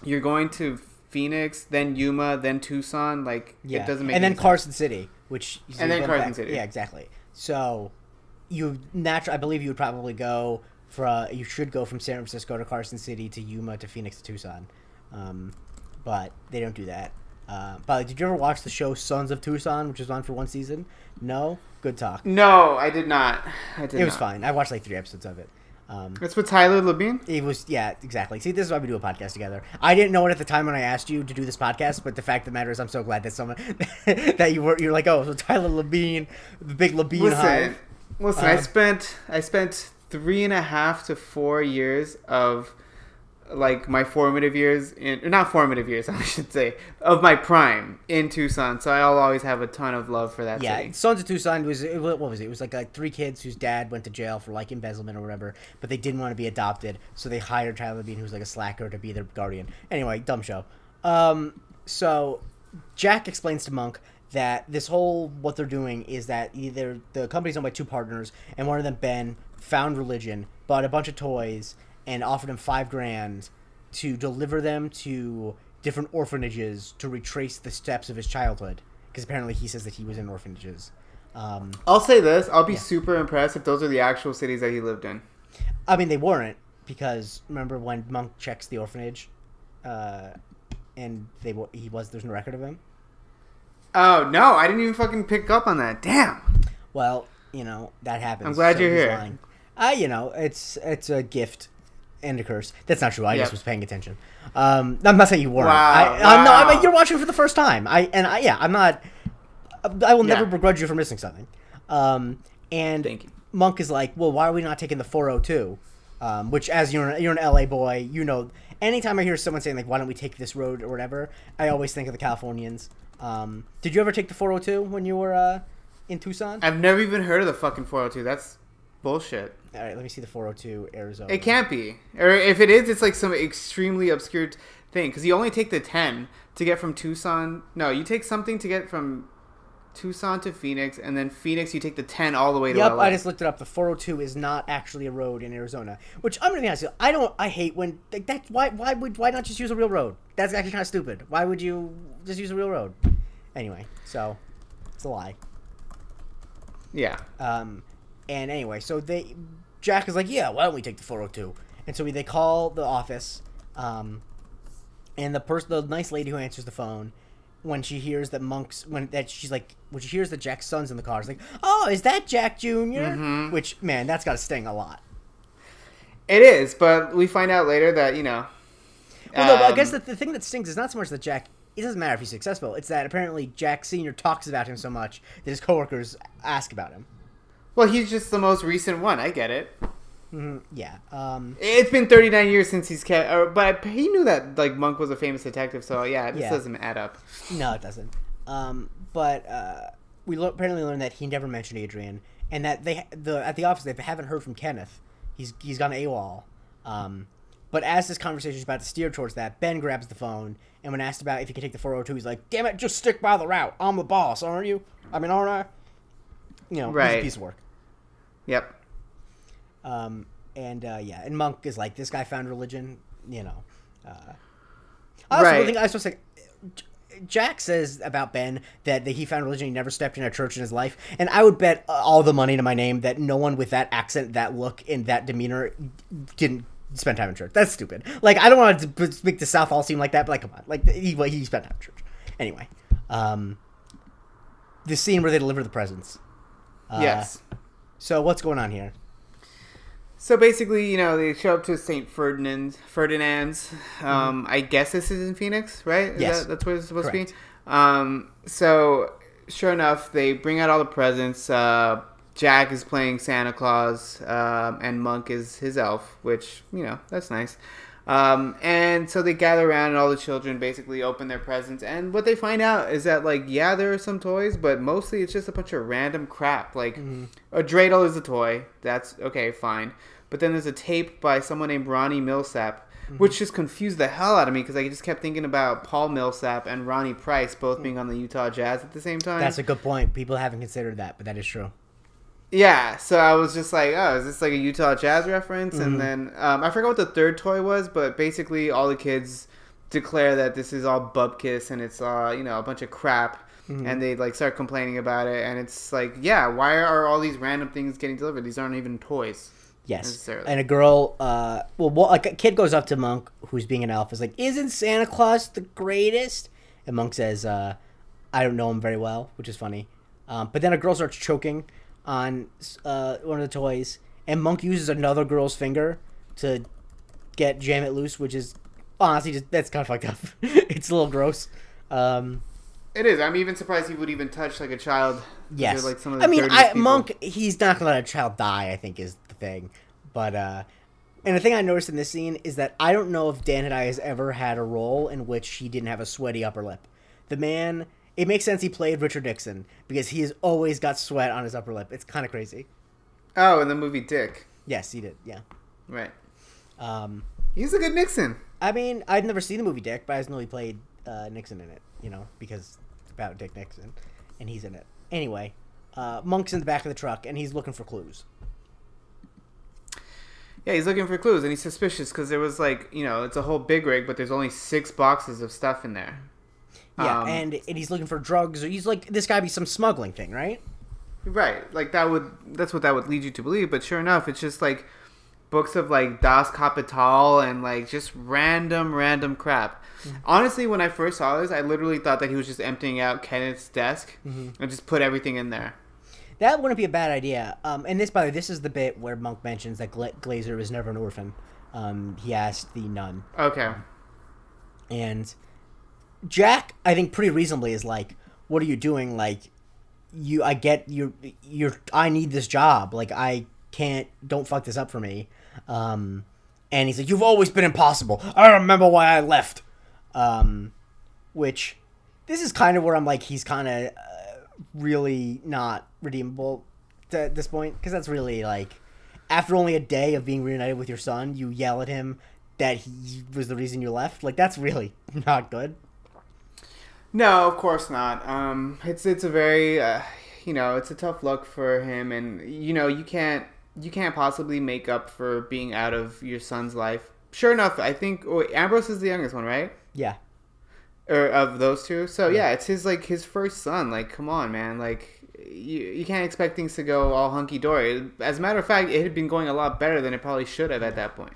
you're going to Phoenix, then Yuma, then Tucson. Like Yeah, it doesn't make and then sense. Carson City, which And then Carson back- City. Yeah, exactly. So you naturally, I believe you would probably go for you should go from San Francisco to Carson City to Yuma to Phoenix to Tucson, um, but they don't do that. Uh, but did you ever watch the show Sons of Tucson, which was on for one season? No, good talk. No, I did not. I did It was not. fine. I watched like three episodes of it. Um, That's with Tyler Labine. it was yeah, exactly. See, this is why we do a podcast together. I didn't know it at the time when I asked you to do this podcast, but the fact of the matter is, I'm so glad that someone <laughs> that you were you're like, oh, so Tyler Labine, the big Labine Listen, hive. listen. I Um, spent I spent three and a half to four years of like my formative years in not formative years <laughs> I should say of my prime in Tucson. So I'll always have a ton of love for that Yeah, city. Sons of Tucson was it, what was it? It was like, like three kids whose dad went to jail for like embezzlement or whatever, but they didn't want to be adopted, so they hired Tyler Labine, who's like a slacker, to be their guardian. Anyway, dumb show. Um, so Jack explains to Monk that this whole what they're doing is that either the company's owned by two partners, and one of them Ben found religion, bought a bunch of toys, and offered him five grand to deliver them to different orphanages to retrace the steps of his childhood. Because apparently he says that he was in orphanages. Um, I'll say this: I'll be Yeah. super impressed if those are the actual cities that he lived in. I mean, they weren't because remember when Monk checks the orphanage, uh, and they he was there's no record of him. Oh no, I didn't even fucking pick up on that. Damn. Well, you know that happens. I'm glad you're here. lying. Uh, you know, it's it's a gift and a curse. That's not true. I Yep. just was paying attention. Um, I'm not saying you weren't. Wow, I, I'm no, I mean, you're watching for the first time. I and I, yeah, I'm not. I will never begrudge you for missing something. Um, and Thank you. Monk is like, well, why are we not taking the 402? Um, which, as you're an, you're an LA boy, you know. Anytime I hear someone saying like, why don't we take this road or whatever, I always think of the Californians. Um, did you ever take the 402 when you were uh, in Tucson? I've never even heard of the fucking 402. That's bullshit. All right, let me see the 402 Arizona. It can't be. Or if it is, it's like some extremely obscure thing. Because you only take the 10 to get from Tucson. No, you take something to get from Tucson to Phoenix, and then Phoenix, you take the 10 all the way to Yep, LA. I just looked it up. The 402 is not actually a road in Arizona. Which I'm gonna be honest, with you, I don't. I hate when like that. Why? Why would? Why not just use a real road? That's actually kind of stupid. Why would you just use a real road? Anyway, so it's a lie. yeah. Um, and anyway, so they Jack is like, yeah, why don't we take the 402? And so we, they call the office, um, and the person, the nice lady who answers the phone, when she hears that Monk's, when that she's like, when she hears that Jack's son's in the car, is like, oh, is that Jack junior Which man, that's got to sting a lot. It is, but we find out later that, you know. Well, no, I um, guess the, the thing that stings is not so much that Jack. It doesn't matter if he's successful. It's that apparently Jack Senior talks about him so much that his coworkers ask about him. Well, he's just the most recent one. I get it. hmm Yeah. Um, It's been 39 years since he's kept. Or, but he knew that, like, Monk was a famous detective, so yeah, this Yeah. doesn't add up. No, it doesn't. Um, but uh, we lo- apparently learned that he never mentioned Adrian, and that they the at the office they haven't heard from Kenneth. He's he's gone AWOL. Um, but as this conversation is about to steer towards that, Ben grabs the phone, and when asked about if he could take the 402, he's like, "Damn it, just stick by the route. I'm the boss, aren't you? I mean, aren't I?" You know, Right. a piece of work. Yep. Um, and uh, yeah, and Monk is like, "This guy found religion," you know. Uh, I also Right. think I was supposed to. Jack says about Ben that, that he found religion. He never stepped in a church in his life, and I would bet all the money to my name that no one with that accent, that look, and that demeanor didn't spend time in church. That's stupid. Like I don't want to make the South all seem like that, but like come on, like he he spent time in church. Anyway, um, the scene where they deliver the presents. Uh, yes. So what's going on here? So basically, you know, they show up to St. Ferdinand, Ferdinand's. Um, I guess this is in Phoenix, right? Is Mm-hmm. Yes. that- that's where it's supposed Correct. to be. Um, so sure enough, they bring out all the presents. Uh, Jack is playing Santa Claus, um, and Monk is his elf, which you know that's nice. Um, and so they gather around, and all the children basically open their presents. And what they find out is that, like, yeah, there are some toys, but mostly it's just a bunch of random crap. Like, a dreidel is a toy. That's okay, fine. But then there's a tape by someone named Ronnie Milsap, which just confused the hell out of me because I just kept thinking about Paul Millsap and Ronnie Price both being on the Utah Jazz at the same time. That's a good point. People haven't considered that, but that is true. Yeah, so I was just like, oh, is this like a Utah Jazz reference? And then um, I forgot what the third toy was, but basically all the kids declare that this is all bubkiss and it's uh, you know a bunch of crap, and they like start complaining about it, and it's like, yeah, why are all these random things getting delivered? These aren't even toys. Yes. Necessarily. And a girl, uh, well, well, like a kid goes up to Monk, who's being an elf, is like, "Isn't Santa Claus the greatest?" And Monk says, uh, "I don't know him very well," which is funny. Um, but then a girl starts choking on uh, one of the toys, and Monk uses another girl's finger to get jam it loose, which is honestly just that's kind of fucked up. <laughs> it's a little gross. Um, It is. I'm even surprised he would even touch like a child. Yes. Like some of the I mean, I. Monk, he's not gonna let a child die. I think is the thing. But uh, and the thing I noticed in this scene is that I don't know if Dan Hedaya has ever had a role in which he didn't have a sweaty upper lip. The man. It makes sense he played Richard Nixon because he has always got sweat on his upper lip. It's kind of crazy. Oh, in the movie Dick. Yes, he did. Yeah. Right. Um, He's a good Nixon. I mean, I'd never seen the movie Dick, but I just know he played uh, Nixon in it. You know, because it's about Dick Nixon, and he's in it. Anyway, uh, Monk's in the back of the truck, and he's looking for clues. Yeah, he's looking for clues, and he's suspicious because there was like, you know, it's a whole big rig, but there's only six boxes of stuff in there. Yeah, Um, and and he's looking for drugs, or he's like this guy be some smuggling thing, right? Right, like that would that's what that would lead you to believe. But sure enough, it's just like books of like Das Kapital and like just random, random crap. Honestly, when I first saw this, I literally thought that he was just emptying out Kenneth's desk and just put everything in there. That wouldn't be a bad idea. Um, and this, by the way, this is the bit where Monk mentions that Gla- Glazer was never an orphan. Um, he asked the nun, Okay. and Jack, I think pretty reasonably is like, "What are you doing? Like, you, I get you, you're, I need this job. Like, I can't, don't fuck this up for me." Um, and he's like, "You've always been impossible. I remember why I left." Um, which this is kind of where I'm like, he's kind of uh, really not redeemable at this point because that's really like, after only a day of being reunited with your son, you yell at him that he was the reason you left. Like, that's really <laughs> not good. No, of course not. Um, it's it's a very, uh, you know, it's a tough look for him, and you know, you can't you can't possibly make up for being out of your son's life. Sure enough, I think oh, wait, Ambrose is the youngest one, right? Yeah. Or of those two. So yeah, it's his like his first son. Like, come on, man. Like, you you can't expect things to go all hunky dory. As a matter of fact, it had been going a lot better than it probably should have at that point.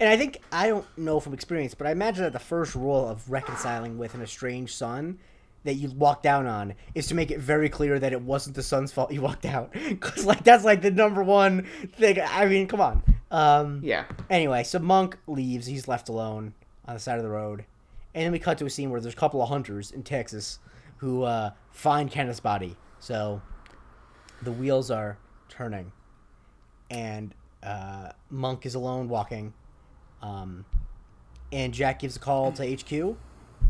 And I think I don't know from experience, but I imagine that the first rule of reconciling with an estranged son that you walk down on is to make it very clear that it wasn't the son's fault you walked out. <laughs> Because like that's like the number one thing. I mean, come on. Um, Yeah. Anyway, so Monk leaves. He's left alone on the side of the road, and then we cut to a scene where there's a couple of hunters in Texas who uh, find Kenneth's body. So the wheels are turning, and uh, Monk is alone walking. Um, and Jack gives a call to HQ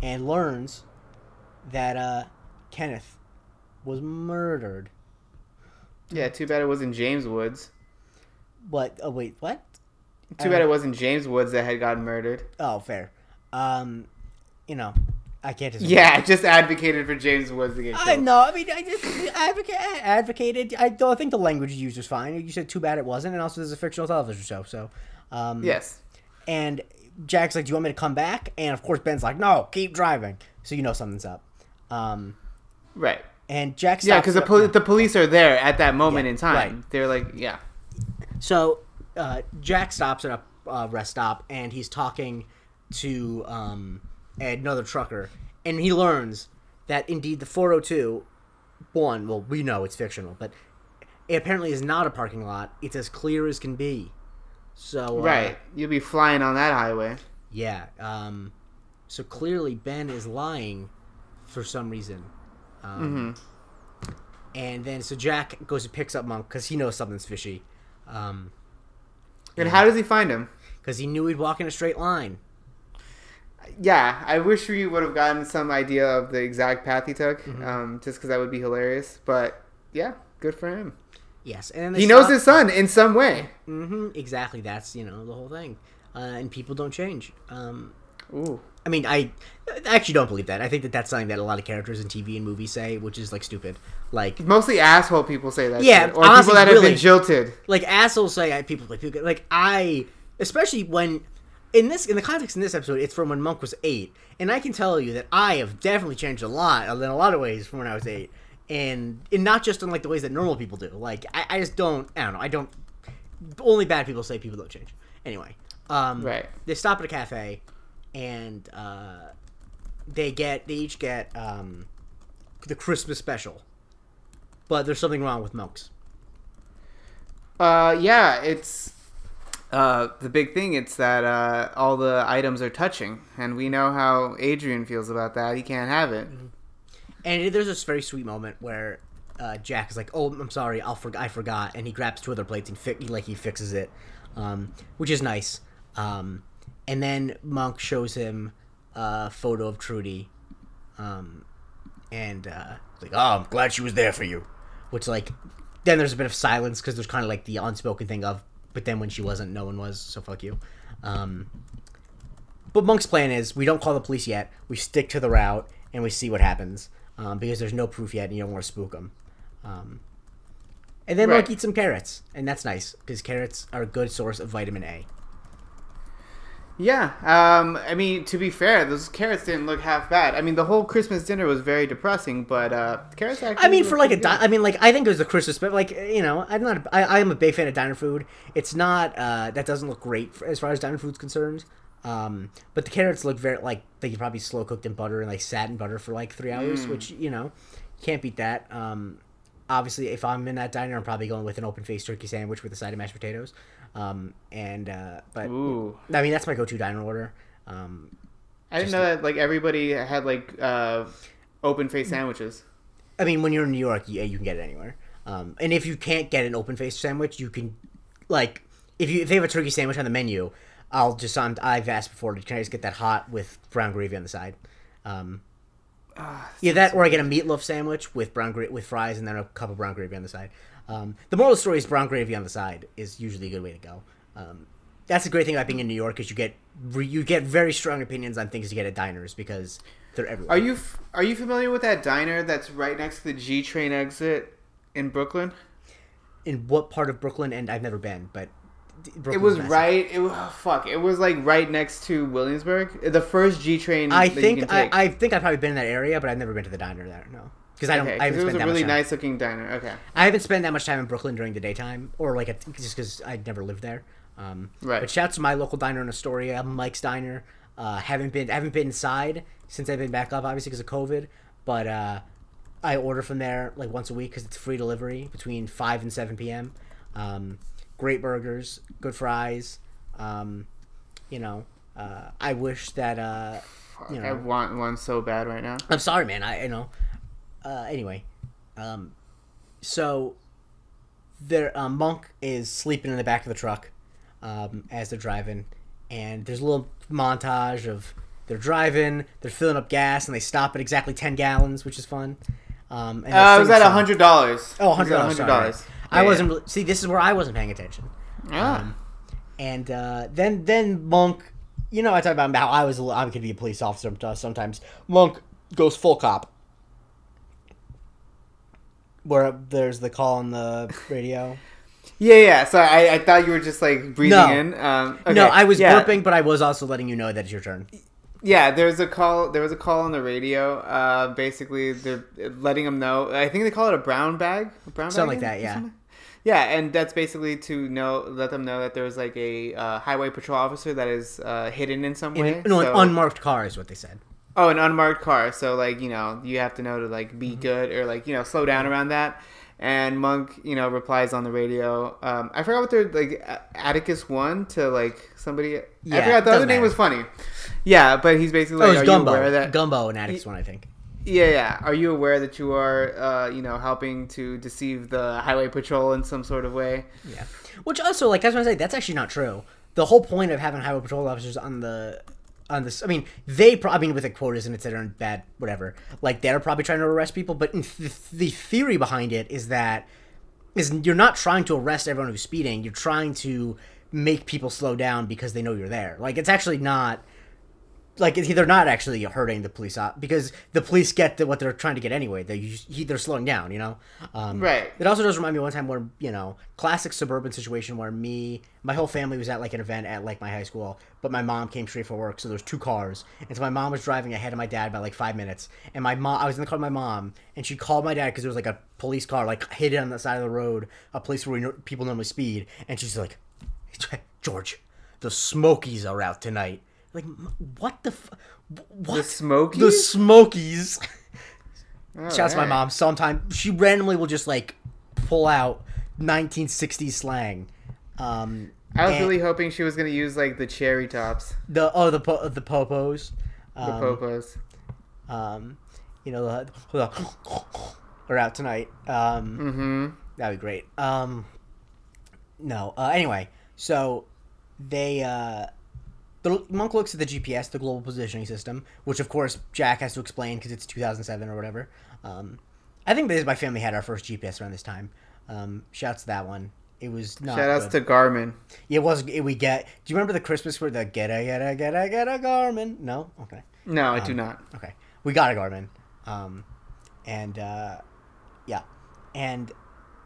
and learns that uh, Kenneth was murdered. Yeah. Too bad it wasn't James Woods. What? Oh wait, what? Too bad it wasn't James Woods that had gotten murdered. Oh, fair. Um, you know, I can't just. Yeah, I just advocated for James Woods to get I killed. know. I mean, I just advocate, advocated. I don't think the language you used was fine. You said too bad it wasn't, and also there's a fictional television show. So, um, Yes. And Jack's like, "Do you want me to come back?" And of course, Ben's like, "No, keep driving." So you know something's up. Um, Right. and Jack, Yeah, because the, the police are there at that moment Yeah, in time. right. They're like, yeah. So uh, Jack stops at a uh, rest stop and he's talking to um, another trucker, and he learns that indeed the 402, one, well, we know it's fictional, but it apparently is not a parking lot. It's as clear as can be. So uh, Right. You'll be flying on that highway. yeah. Um, so clearly Ben is lying for some reason. Um, And then so Jack goes and picks up Monk because he knows something's fishy. Um, And how does he find him? because he knew he'd walk in a straight line. Yeah, I wish we would have gotten some idea of the exact path he took, Mm-hmm. um, just because that would be hilarious. But yeah, good for him. Yes, and He knows his son in some way. Mhm, exactly. That's you know the whole thing, uh, and people don't change. Um, Ooh. I mean, I, I actually don't believe that. I think that that's something that a lot of characters in TV and movies say, which is like stupid. Like, Mostly asshole people say that. Yeah, shit. or honestly, people that have really. been jilted. like assholes say I, people like people like I, especially when in this in the context in this episode, it's from when Monk was eight, and I can tell you that I have definitely changed a lot in a lot of ways from when I was eight, and and not just in like the ways that normal people do. Like I, I just don't. I don't know. I don't. Only bad people say people don't change. Anyway, um, Right. They stop at a cafe, and uh, they get they each get um, the Christmas special, but there's something wrong with Monk's. Uh, yeah, it's uh, the big thing. It's that uh, all the items are touching, and we know how Adrian feels about that. He can't have it. And there's this very sweet moment where uh, Jack is like, "Oh, I'm sorry, I'll for- I forgot," and he grabs two other plates and fi- like he fixes it, um, which is nice. Um, and then Monk shows him a photo of Trudy, um, and uh, like, "Oh, I'm glad she was there for you," which like then there's a bit of silence because there's kind of like the unspoken thing of, but then when she wasn't, no one was, so fuck you. Um, but Monk's plan is we don't call the police yet. We stick to the route and we see what happens um, because there's no proof yet, and you don't want to spook them. Um, and then Right. Monk eats some carrots, and that's nice because carrots are a good source of vitamin A. Yeah, um, I mean, to be fair, those carrots didn't look half bad. I mean, the whole Christmas dinner was very depressing, but uh, carrots actually. I mean, for like a, di- I mean, like I think it was a Christmas, but like you know, I'm not. I, I am a big fan of diner food. It's not uh, that doesn't look great for, as far as diner food's concerned. Um, but the carrots look very like they could probably slow cooked in butter and like sat in butter for like three hours, which you know, can't beat that. Um, obviously, if I'm in that diner, I'm probably going with an open faced turkey sandwich with a side of mashed potatoes. Um, and uh, but Ooh. I mean that's my go-to diner order. Um, I didn't know that like everybody had like uh, open face sandwiches. I mean, when you're in New York, yeah, you can get it anywhere. Um, and if you can't get an open faced sandwich, you can like if you if they have a turkey sandwich on the menu, I'll just on I've asked before. Can I just get that hot with brown gravy on the side? Um, yeah, that or I get a meatloaf sandwich with brown gra- with fries and then a cup of brown gravy on the side. Um, the moral of the story is brown gravy on the side is usually a good way to go. Um, that's the great thing about being in New York is you get re- you get very strong opinions on things you get at diners because they're everywhere. Are you f- are you familiar with that diner that's right next to the G train exit in Brooklyn? in what part of Brooklyn? And I've never been, but d- It was massive. right. It was, oh, fuck. It was like right next to Williamsburg. The first G train. I think I. I think I've probably been in that area, but I've never been to the diner there. No, because I don't. Okay, I haven't it was spent a really nice looking diner. Okay, I haven't spent that much time in Brooklyn during the daytime, or like a, just because I never lived there. Um, Right. But shouts to my local diner in Astoria, Mike's Diner. Uh, haven't been haven't been inside since I've been back up, obviously because of COVID. But uh, I order from there like once a week because it's free delivery between five and seven p.m. Um, great burgers, good fries. Um, you know, uh, I wish that uh, you know I want one so bad right now. I'm sorry, man. I you know. Uh, anyway, um, so their uh, monk is sleeping in the back of the truck um, as they're driving, and there's a little montage of they're driving, they're filling up gas, and they stop at exactly ten gallons, which is fun. Um, and Uh, it was at hundred dollars. Oh, hundred dollars. I wasn't. really- See, this is where I wasn't paying attention. Ah. Um, and uh, then then Monk, you know, I talk about how I was I could be a police officer sometimes. Monk goes full cop. Where there's the call on the radio. <laughs> Yeah, yeah. So I, I thought you were just like breathing No. in. Um, okay, No, I was yeah. burping, but I was also letting you know that it's your turn. Yeah, there's a call. There was a call on the radio. Uh, basically, they're letting them know. I think they call it a brown bag. A brown Something bag like that, yeah. something? Yeah, and that's basically to know, let them know that there's like a uh, highway patrol officer that is uh, hidden in some In, way. no, an unmarked car is what they said. Oh, an unmarked car. So like you know, you have to know to like Mm-hmm. be good or like you know slow down around that. And Monk, you know, replies on the radio. Um, I forgot what they're like. Atticus one to like somebody. Yeah, I forgot the other name was funny. Yeah, but he's basically Oh, like, it was Gumbo. Gumbo and Addicts one, I think. Yeah, yeah. Are you aware that you are, uh, you know, helping to deceive the highway patrol in some sort of way? Yeah. Which also, like, I was gonna say, that's actually not true. The whole point of having highway patrol officers on the on this, I mean, they. Pro- I mean, with the quotas and etc. and bad, whatever. Like, they're probably trying to arrest people, but th- the theory behind it is that is you're not trying to arrest everyone who's speeding. You're trying to make people slow down because they know you're there. Like, it's actually not. Like they're not actually hurting the police op- because the police get the, what they're trying to get anyway. They they're slowing down, you know. Um, Right. it also does remind me one time where you know, classic suburban situation where me, my whole family was at like an event at like my high school, but my mom came straight for work, so there's two cars, and so my mom was driving ahead of my dad by like five minutes, and my mom, I was in the car with my mom, and she called my dad because there was like a police car like hidden on the side of the road, a place where we people normally speed, and she's like, George, the Smokies are out tonight. Like, what the, f- what The Smokies? The Smokies. Shouts to my mom. Sometimes she randomly will just like pull out 1960s slang. Um, I was really hoping she was gonna use like the cherry tops, the oh the po- the popos. the Um, popos. um, you know the, the are out tonight. Um, Mm-hmm. That'd be great. Um, no. Uh, anyway, so they uh, the monk looks at the GPS, the global positioning system, which of course Jack has to explain because it's 2007 or whatever. Um, I think this my family had our first GPS around this time. Um, shouts to that one. It was not. Shout outs good. to Garmin. It was. It, we get. Do you remember the Christmas where the get a get a get a get a Garmin? No. Okay. No, I Um, do not. Okay, we got a Garmin, um, and uh, yeah, and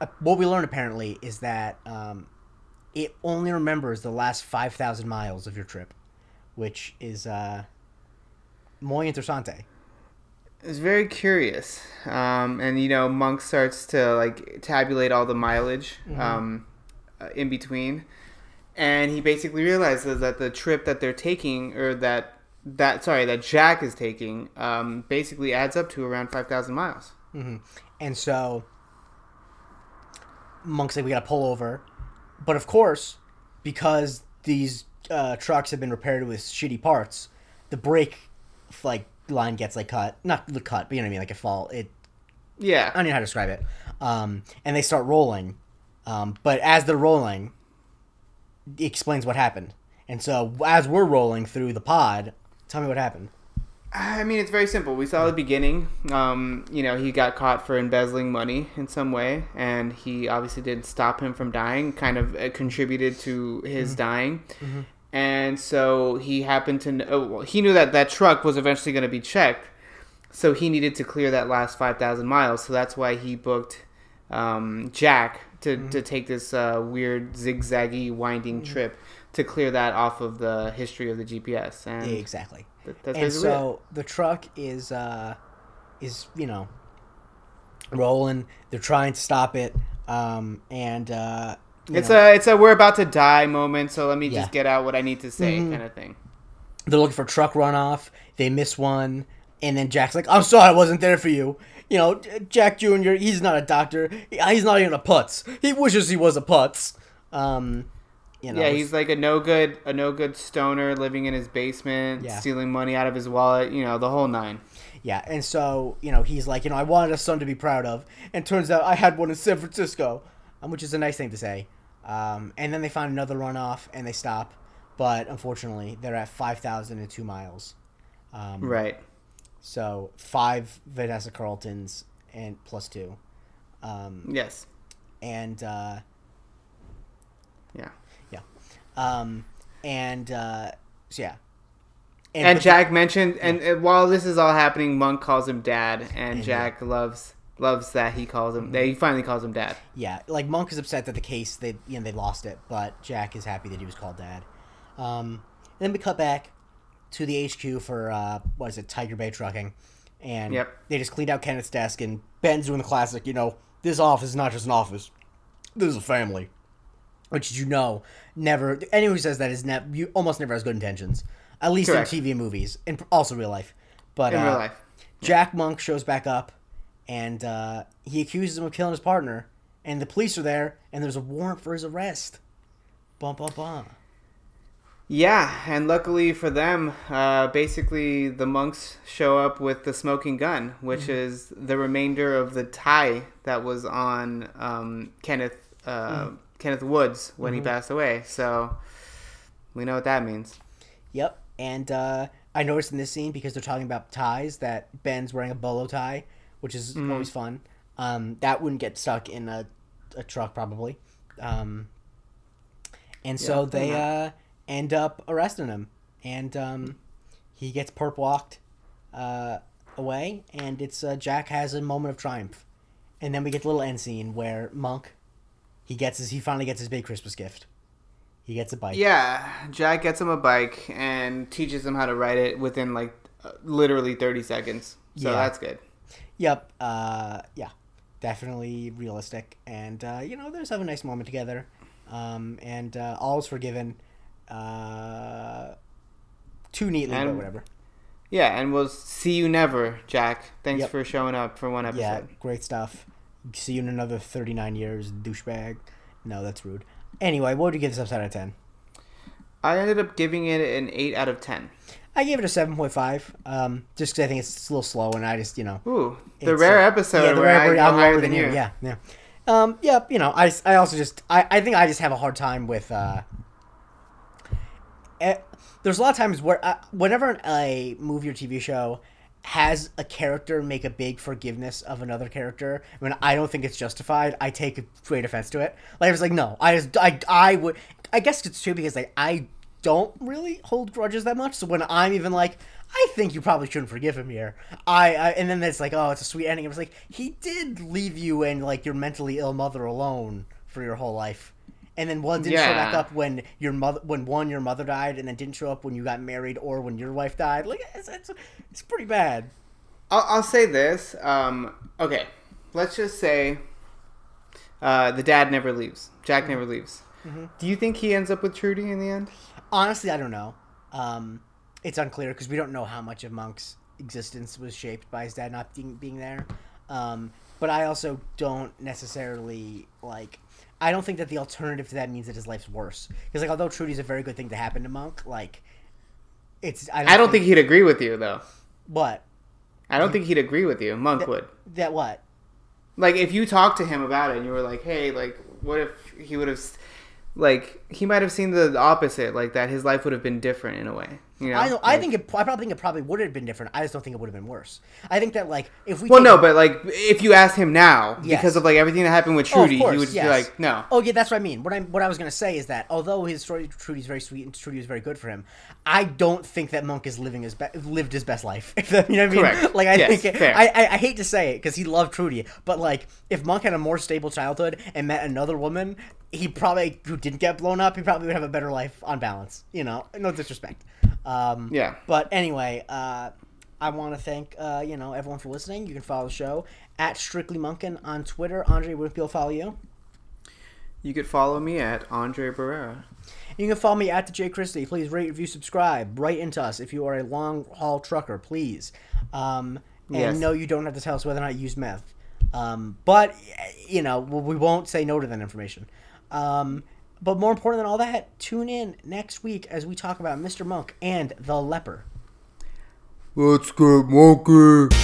uh, what we learned apparently is that um, it only remembers the last five thousand miles of your trip, which is uh, muy interesante. It's very curious. Um, and you know, Monk starts to like tabulate all the mileage Mm-hmm. um, uh, in between, and he basically realizes that the trip that they're taking, or that that sorry, that Jack is taking, um, basically adds up to around five thousand miles. hmm And so Monk's like, we gotta pull over, but of course, because these uh, trucks have been repaired with shitty parts, the brake like line gets like cut, not the cut, but you know what I mean, like a fall. It Yeah. I don't know how to describe it. Um, and they start rolling, um, but as they're rolling, it explains what happened. And so as we're rolling through the pod, tell me what happened. I mean, it's very simple. We saw the beginning. Um, you know, he got caught for embezzling money in some way, and he obviously didn't stop him from dying. Kind of uh, contributed to his dying, and so he happened to. Know, oh, well, he knew that that truck was eventually going to be checked, so he needed to clear that last five thousand miles. So that's why he booked um, Jack to to take this uh, weird zigzaggy winding trip to clear that off of the history of the GPS. And exactly. that- and basically it. so the truck is uh is you know rolling they're trying to stop it um and uh It's know, a it's a we're about to die moment, so let me Yeah. just get out what I need to say Mhm. kind of thing. they're looking for truck runoff they miss one and then jack's like i'm sorry i wasn't there for you you know jack jr he's not a doctor he's not even a putz he wishes he was a putz um you know yeah, he's like a no good a no good stoner living in his basement, Yeah. stealing money out of his wallet, you know, the whole nine. Yeah, and so you know he's like, you know, I wanted a son to be proud of, and turns out I had one in San Francisco, um, which is a nice thing to say. Um, and then they find another runoff and they stop, but unfortunately they're at five thousand and two miles. Um, Right. So five Vanessa Carltons and plus two, um, Yes. and uh, Yeah. um, and uh, so yeah, And but- Jack mentioned and uh, while this is all happening, Monk calls him dad and And, Jack loves loves that he calls him he finally calls him dad. Yeah, like Monk is upset that the case they you know they lost it, but Jack is happy that he was called dad. Um, then we cut back to the HQ for uh, what is it, Tiger Bay Trucking, and Yep. they just cleaned out Kenneth's desk, and Ben's doing the classic, you know, this office is not just an office, this is a family, which you know never anyone who says that is never you almost never has good intentions, at least Correct. in TV and movies, and also real life. But In uh, real life. Jack Monk shows back up, and uh, he accuses him of killing his partner. And the police are there, and there's a warrant for his arrest. Bum bum bum. Yeah, and luckily for them, uh, basically the monks show up with the smoking gun, which Mm-hmm. is the remainder of the tie that was on um, Kenneth uh, Mm-hmm. Kenneth Woods when he passed away. So we know what that means. Yep. And uh, I noticed in this scene because they're talking about ties that Ben's wearing a bolo tie, which is always fun. Um, that wouldn't get stuck in a, a truck probably. Um, and so Yeah, they uh, end up arresting him, and um, he gets perp walked uh, away, and it's uh, Jack has a moment of triumph, and then we get the little end scene where Monk, he gets his he finally gets his big Christmas gift. He gets a bike. Yeah, Jack gets him a bike and teaches him how to ride it within like uh, literally 30 seconds. So Yeah. that's good. Yep. Uh, yeah. Definitely realistic, and uh, you know, there's have a nice moment together, um, and uh, all is forgiven. Uh, too neatly, but whatever. Yeah, and we'll see you never, Jack. Thanks Yep. for showing up for one episode. Yeah, great stuff. See you in another 39 years, douchebag. No, that's rude. Anyway, what would you give this episode out of 10? I ended up giving it an 8 out of 10. I gave it a 7.5, um, just because I think it's a little slow, and I just, you know, Ooh, the rare episode yeah, the where rare I I'm higher lower than you. Yeah, yeah. Um, yeah, you know, I, I also just I, I think I just have a hard time with. Uh, eh, there's a lot of times where uh, whenever a movie or TV show has a character make a big forgiveness of another character, when I don't think it's justified, I take great offense to it. Like I was like, no, I just I I would I guess it's true because like I don't really hold grudges that much. So when I'm even like, I think you probably shouldn't forgive him here. I, I and then it's like, oh, it's a sweet ending. It was like he did leave you and like your mentally ill mother alone for your whole life, and then one didn't show back up when your mother, when one your mother died, and then didn't show up when you got married or when your wife died. Like it's it's, it's pretty bad. I'll, I'll say this. Um, okay, let's just say uh, the dad never leaves. Jack Mm-hmm. never leaves. Do you think he ends up with Trudy in the end? Honestly, I don't know. Um, it's unclear because we don't know how much of Monk's existence was shaped by his dad not being, being there. Um, but I also don't necessarily like. I don't think that the alternative to that means that his life's worse. Because like, although Trudy's a very good thing to happen to Monk, like, it's I don't, I don't think he'd agree with you though. what I don't think he'd agree with you. Monk would. that what Like if you talked to him about it and you were like, "Hey, like what if he would have like he might have seen the opposite, like that his life would have been different in a way." You know? I know, I think it. I probably think it probably would have been different. I just don't think it would have been worse. I think that like if we Well, no, but like if you asked him now Yes. because of like everything that happened with Oh, Trudy, course, he would yes. be like, "No." Oh yeah, that's what I mean. What I what I was gonna say is that although his story Trudy's very sweet and Trudy was very good for him, I don't think that Monk is living his be- lived his best life. <laughs> You know what I mean? Correct. Like I Yes, think fair. I, I I hate to say it because he loved Trudy, but like if Monk had a more stable childhood and met another woman, he probably who didn't get blown up, he probably would have a better life on balance. You know, no disrespect. Um, Yeah. But anyway, uh, I want to thank uh, you know everyone for listening. You can follow the show at Strictly Monkin on Twitter. Andre, people follow you? You could follow me at Andre Barrera. You can follow me at the Jake Christie. Please rate, review, subscribe. Write into us if you are a long haul trucker, please. Um, and Yes. no, you don't have to tell us whether or not you use meth. Um, but you know, we won't say no to that information. Um, but more important than all that, tune in next week as we talk about Mr. Monk and the leper. Let's get monkey.